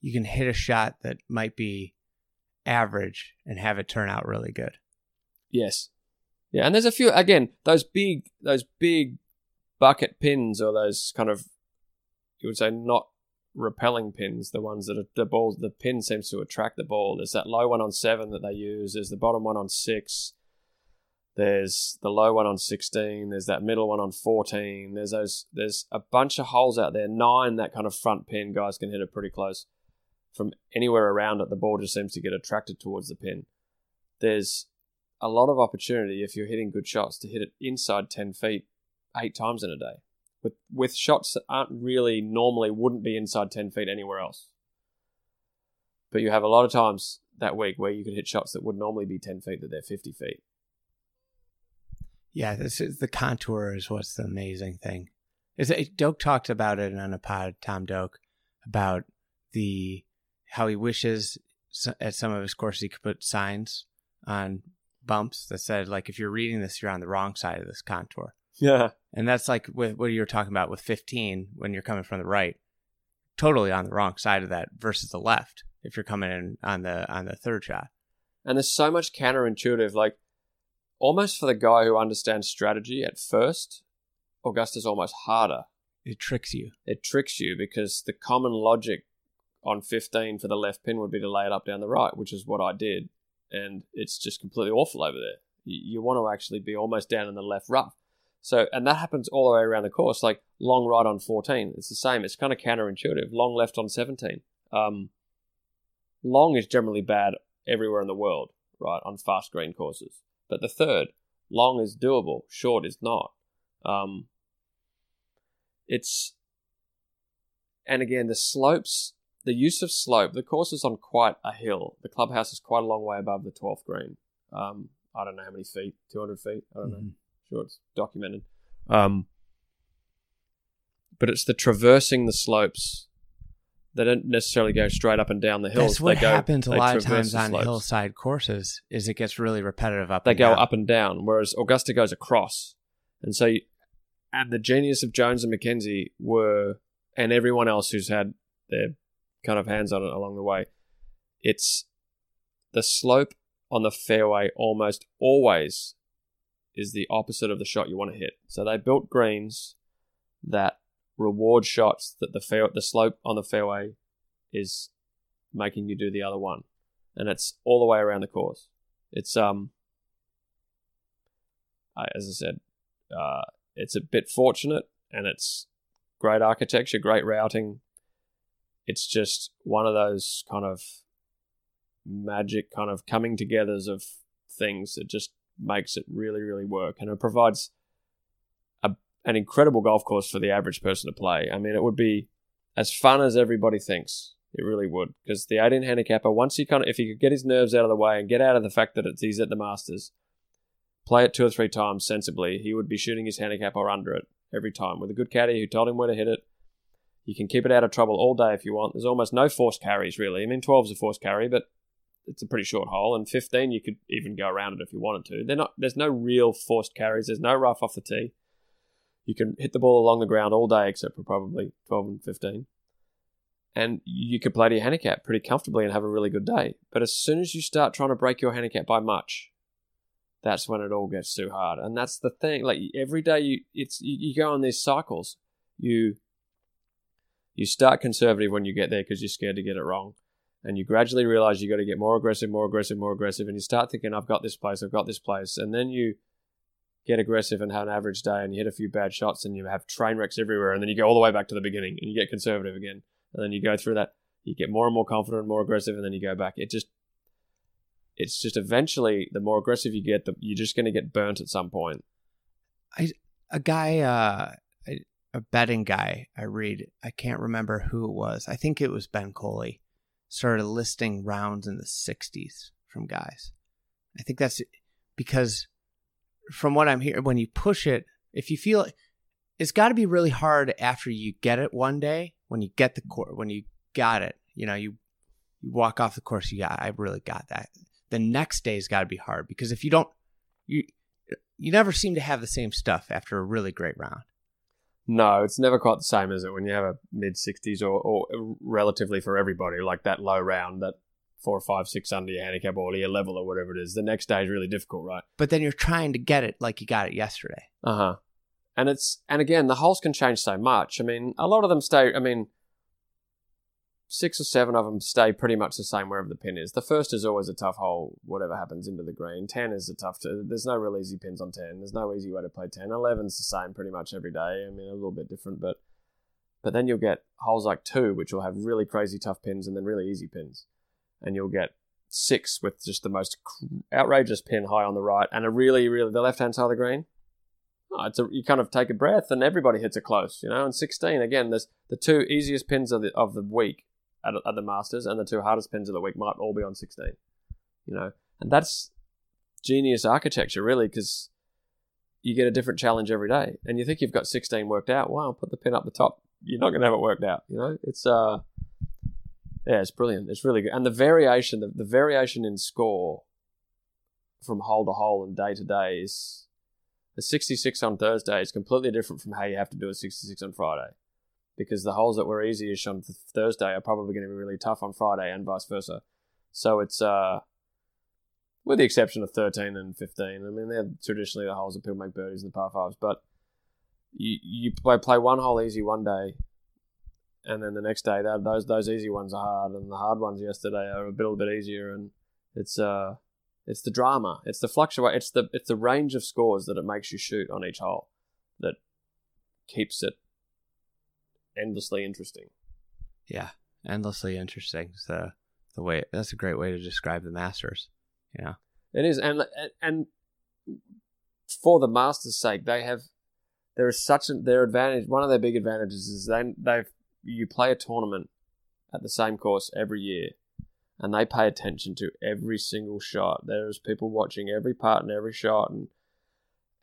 you can hit a shot that might be average and have it turn out really good. Yes. Yeah, and there's a few again, those big those big bucket pins or those kind of you would say not repelling pins, the ones that are the ball the pin seems to attract the ball. There's that low one on seven that they use, there's the bottom one on six. There's the low one on 16. There's that middle one on 14. There's those. There's a bunch of holes out there. Nine that kind of front pin guys can hit it pretty close. From anywhere around it, the ball just seems to get attracted towards the pin. There's a lot of opportunity if you're hitting good shots to hit it inside 10 feet eight times in a day with with shots that aren't really normally wouldn't be inside 10 feet anywhere else but you have a lot of times that week where you can hit shots that would normally be 10 feet that they're 50 feet Yeah, this is the contour is what's the amazing thing. Is it, Doak talked about it on a pod, Tom Doak, about the how he wishes at some of his courses he could put signs on bumps that said like if you're reading this you're on the wrong side of this contour. yeah And that's like with what you were talking about with 15 when you're coming from the right, totally on the wrong side of that versus the left if you're coming in on the on the third shot. and there's so much counterintuitive like almost for the guy who understands strategy at first augusta's almost harder It tricks you. it tricks you because the common logic on 15 for the left pin would be to lay it up down the right, which is what I did. And it's just completely awful over there. You, want to actually be almost down in the left rough. So, and that happens all the way around the course, like long right on 14. It's the same. It's kind of counterintuitive. Long left on 17. Um, long is generally bad everywhere in the world, right, on fast green courses. But the third, long is doable, short is not. Um, it's and again the slopes the use of slope the course is on quite a hill the clubhouse is quite a long way above the 12th green um i don't know how many feet 200 feet i don't know Mhm. sure it's documented um but it's the traversing the slopes they don't necessarily go straight up and down the hills That's what they go, happens a lot of times on slopes. hillside courses is it gets really repetitive up they go down. up and down, whereas Augusta goes across. And so, you, and the genius of Jones and MacKenzie were, and everyone else who's had their kind of hands on it along the way, it's the slope on the fairway almost always is the opposite of the shot you want to hit. So they built greens that reward shots that the fair, the slope on the fairway is making you do the other one, and it's all the way around the course. It's um, as I said, uh, it's a bit fortunate, and it's great architecture, great routing. It's just one of those kind of magic kind of coming togethers of things that just makes it really, really work, and it provides a, an incredible golf course for the average person to play. I mean, it would be as fun as everybody thinks. It really would, because the 18 handicapper, once he kind of, if he could get his nerves out of the way and get out of the fact that it's, he's at the Masters, play it two or three times sensibly, he would be shooting his handicap or under it every time with a good caddy who told him where to hit it. You can keep it out of trouble all day if you want. There's almost no forced carries really. I mean, 12 is a forced carry, but it's a pretty short hole, and 15 you could even go around it if you wanted to. They're not. There's no real forced carries. There's no rough off the tee. You can hit the ball along the ground all day, except for probably 12 and 15 and you could play to your handicap pretty comfortably and have a really good day. But as soon as you start trying to break your handicap by much, that's when it all gets too hard. And that's the thing. Like every day, you it's you, you go on these cycles. You you start conservative when you get there because you're scared to get it wrong, and you gradually realize you got to get more aggressive, more aggressive, more aggressive, and you start thinking, "I've got this place, I've got this place," and then you get aggressive and have an average day, and you hit a few bad shots, and you have train wrecks everywhere, and then you go all the way back to the beginning, and you get conservative again. And then you go through that you get more and more confident and more aggressive and then you go back. It just it's just eventually the more aggressive you get the, you're just going to get burnt at some point. A guy, uh, a, betting guy, I read, I can't remember who it was. I think it was Ben Coley, started listing rounds in the 60s from guys. I think that's because from what I'm hearing, when you push it, if you feel it's got to be really hard after you get it one day, when you get the course, when you got it, you know, you, you walk off the course, you got, I really got that. The next day's got to be hard because if you don't, you, you never seem to have the same stuff after a really great round. No it's never quite the same is it when you have a mid 60s or, or relatively for everybody like that low round that four or five six under your handicap or your level or whatever it is the next day is really difficult right But then you're trying to get it like you got it yesterday. Uh-huh. And it's and again, the holes can change so much. I mean, a lot of them stay I mean six or seven of them stay pretty much the same wherever the pin is. The first is always a tough hole, whatever happens into the green. Ten is a tough. To, there's no real easy pins on ten. There's no easy way to play ten. Eleven's the same pretty much every day. I mean, a little bit different, but but then you'll get holes like two, which will have really crazy tough pins and then really easy pins, and you'll get six with just the most outrageous pin high on the right and a really, really the left hand side of the green. Oh, it's a, you kind of take a breath and everybody hits it close, you know. And 16 again, there's the two easiest pins of the of the week at, at the Masters and the two hardest pins of the week might all be on 16, you know. And that's genius architecture, really, because you get a different challenge every day. And you think you've got 16 worked out. Wow, put the pin up the top. You're not going to have it worked out, you know. It's uh, yeah, it's brilliant. It's really good. And the variation, the, the variation in score from hole to hole and day to day is the 66 on Thursday is completely different from how you have to do a 66 on Friday. Because the holes that were easiest on Thursday are probably going to be really tough on Friday and vice versa. So it's, uh, with the exception of 13 and 15. I mean, they're traditionally the holes that people make birdies in the par fives, but you, you play, play one hole easy one day, and then the next day, that, those those easy ones are hard, and the hard ones yesterday are a little bit easier, and it's uh it's the drama. It's the fluctuate. It's the it's the range of scores that it makes you shoot on each hole that keeps it endlessly interesting. Yeah, endlessly interesting. So the way that's a great way to describe the Masters. Yeah, it is, and and for the Masters' sake, they have there is such an their advantage. One of their big advantages is they they've you play a tournament at the same course every year and they pay attention to every single shot. There's people watching every part and every shot, and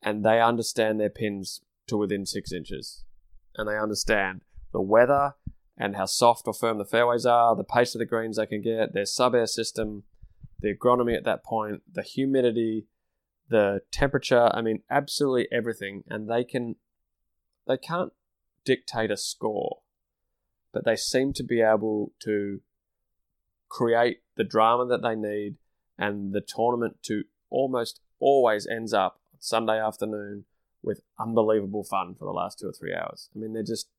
and they understand their pins to within six inches, and they understand the weather and how soft or firm the fairways are, the pace of the greens they can get, their SubAir system, the agronomy at that point, the humidity, the temperature. I mean, absolutely everything, and they can they can't dictate a score, but they seem to be able to create the drama that they need, and the tournament to almost always ends up Sunday afternoon with unbelievable fun for the last two or three hours. I mean, they're just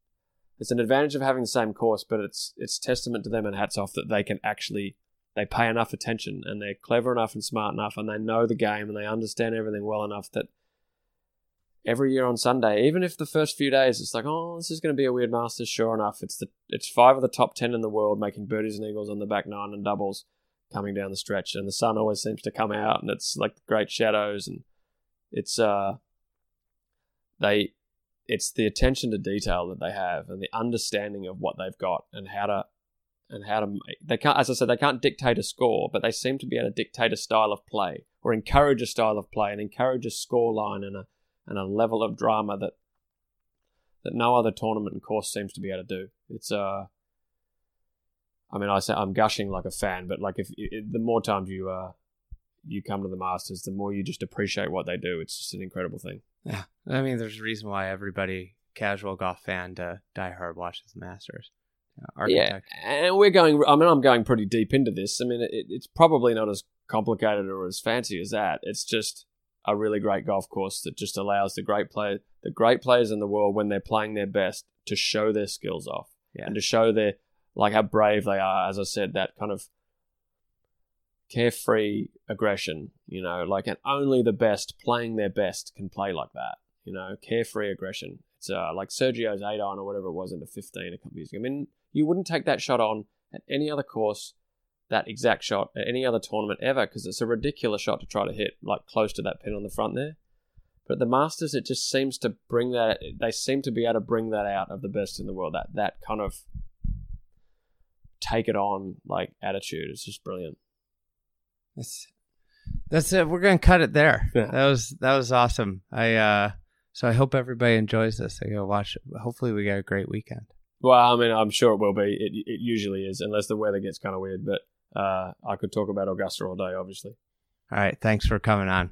it's an advantage of having the same course, but it's it's testament to them and hats off that they can actually they pay enough attention and they're clever enough and smart enough and they know the game and they understand everything well enough that every year on Sunday, even if the first few days it's like, oh, this is going to be a weird Masters. Sure enough, it's the it's five of the top ten in the world making birdies and eagles on the back nine and doubles coming down the stretch, and the sun always seems to come out, and it's like great shadows, and it's uh they it's the attention to detail that they have and the understanding of what they've got and how to and how to make they can't as I said they can't dictate a score, but they seem to be able to dictate a style of play or encourage a style of play and encourage a score line and a and a level of drama that that no other tournament and course seems to be able to do. It's uh, I mean, I say I'm gushing like a fan, but like if it, the more times you uh you come to the Masters, the more you just appreciate what they do. It's just an incredible thing. Yeah, I mean, there's a reason why everybody casual golf fan to die hard watches the Masters. Yeah, and we're going. I mean, I'm going pretty deep into this. I mean, it, it's probably not as complicated or as fancy as that. It's just a really great golf course that just allows the great play the great players in the world when they're playing their best to show their skills off yeah. and to show their like how brave they are. As I said, that kind of carefree aggression, you know, like and only the best playing their best can play like that, you know, carefree aggression. It's uh, like Sergio's eight on or whatever it was into fifteen a couple years ago. I mean, you wouldn't take that shot on at any other course that exact shot at any other tournament ever because it's a ridiculous shot to try to hit like close to that pin on the front there. But at the Masters, it just seems to bring that. They seem to be able to bring that out of the best in the world. That that kind of take it on like attitude is just brilliant. That's that's it. We're gonna cut it there. Yeah. That was that was awesome. I uh so I hope everybody enjoys this. I go watch. Hopefully, we get a great weekend. Well, I mean, I'm sure it will be. It it usually is, unless the weather gets kind of weird. But uh, I could talk about Augusta all day, obviously. All right. Thanks for coming on.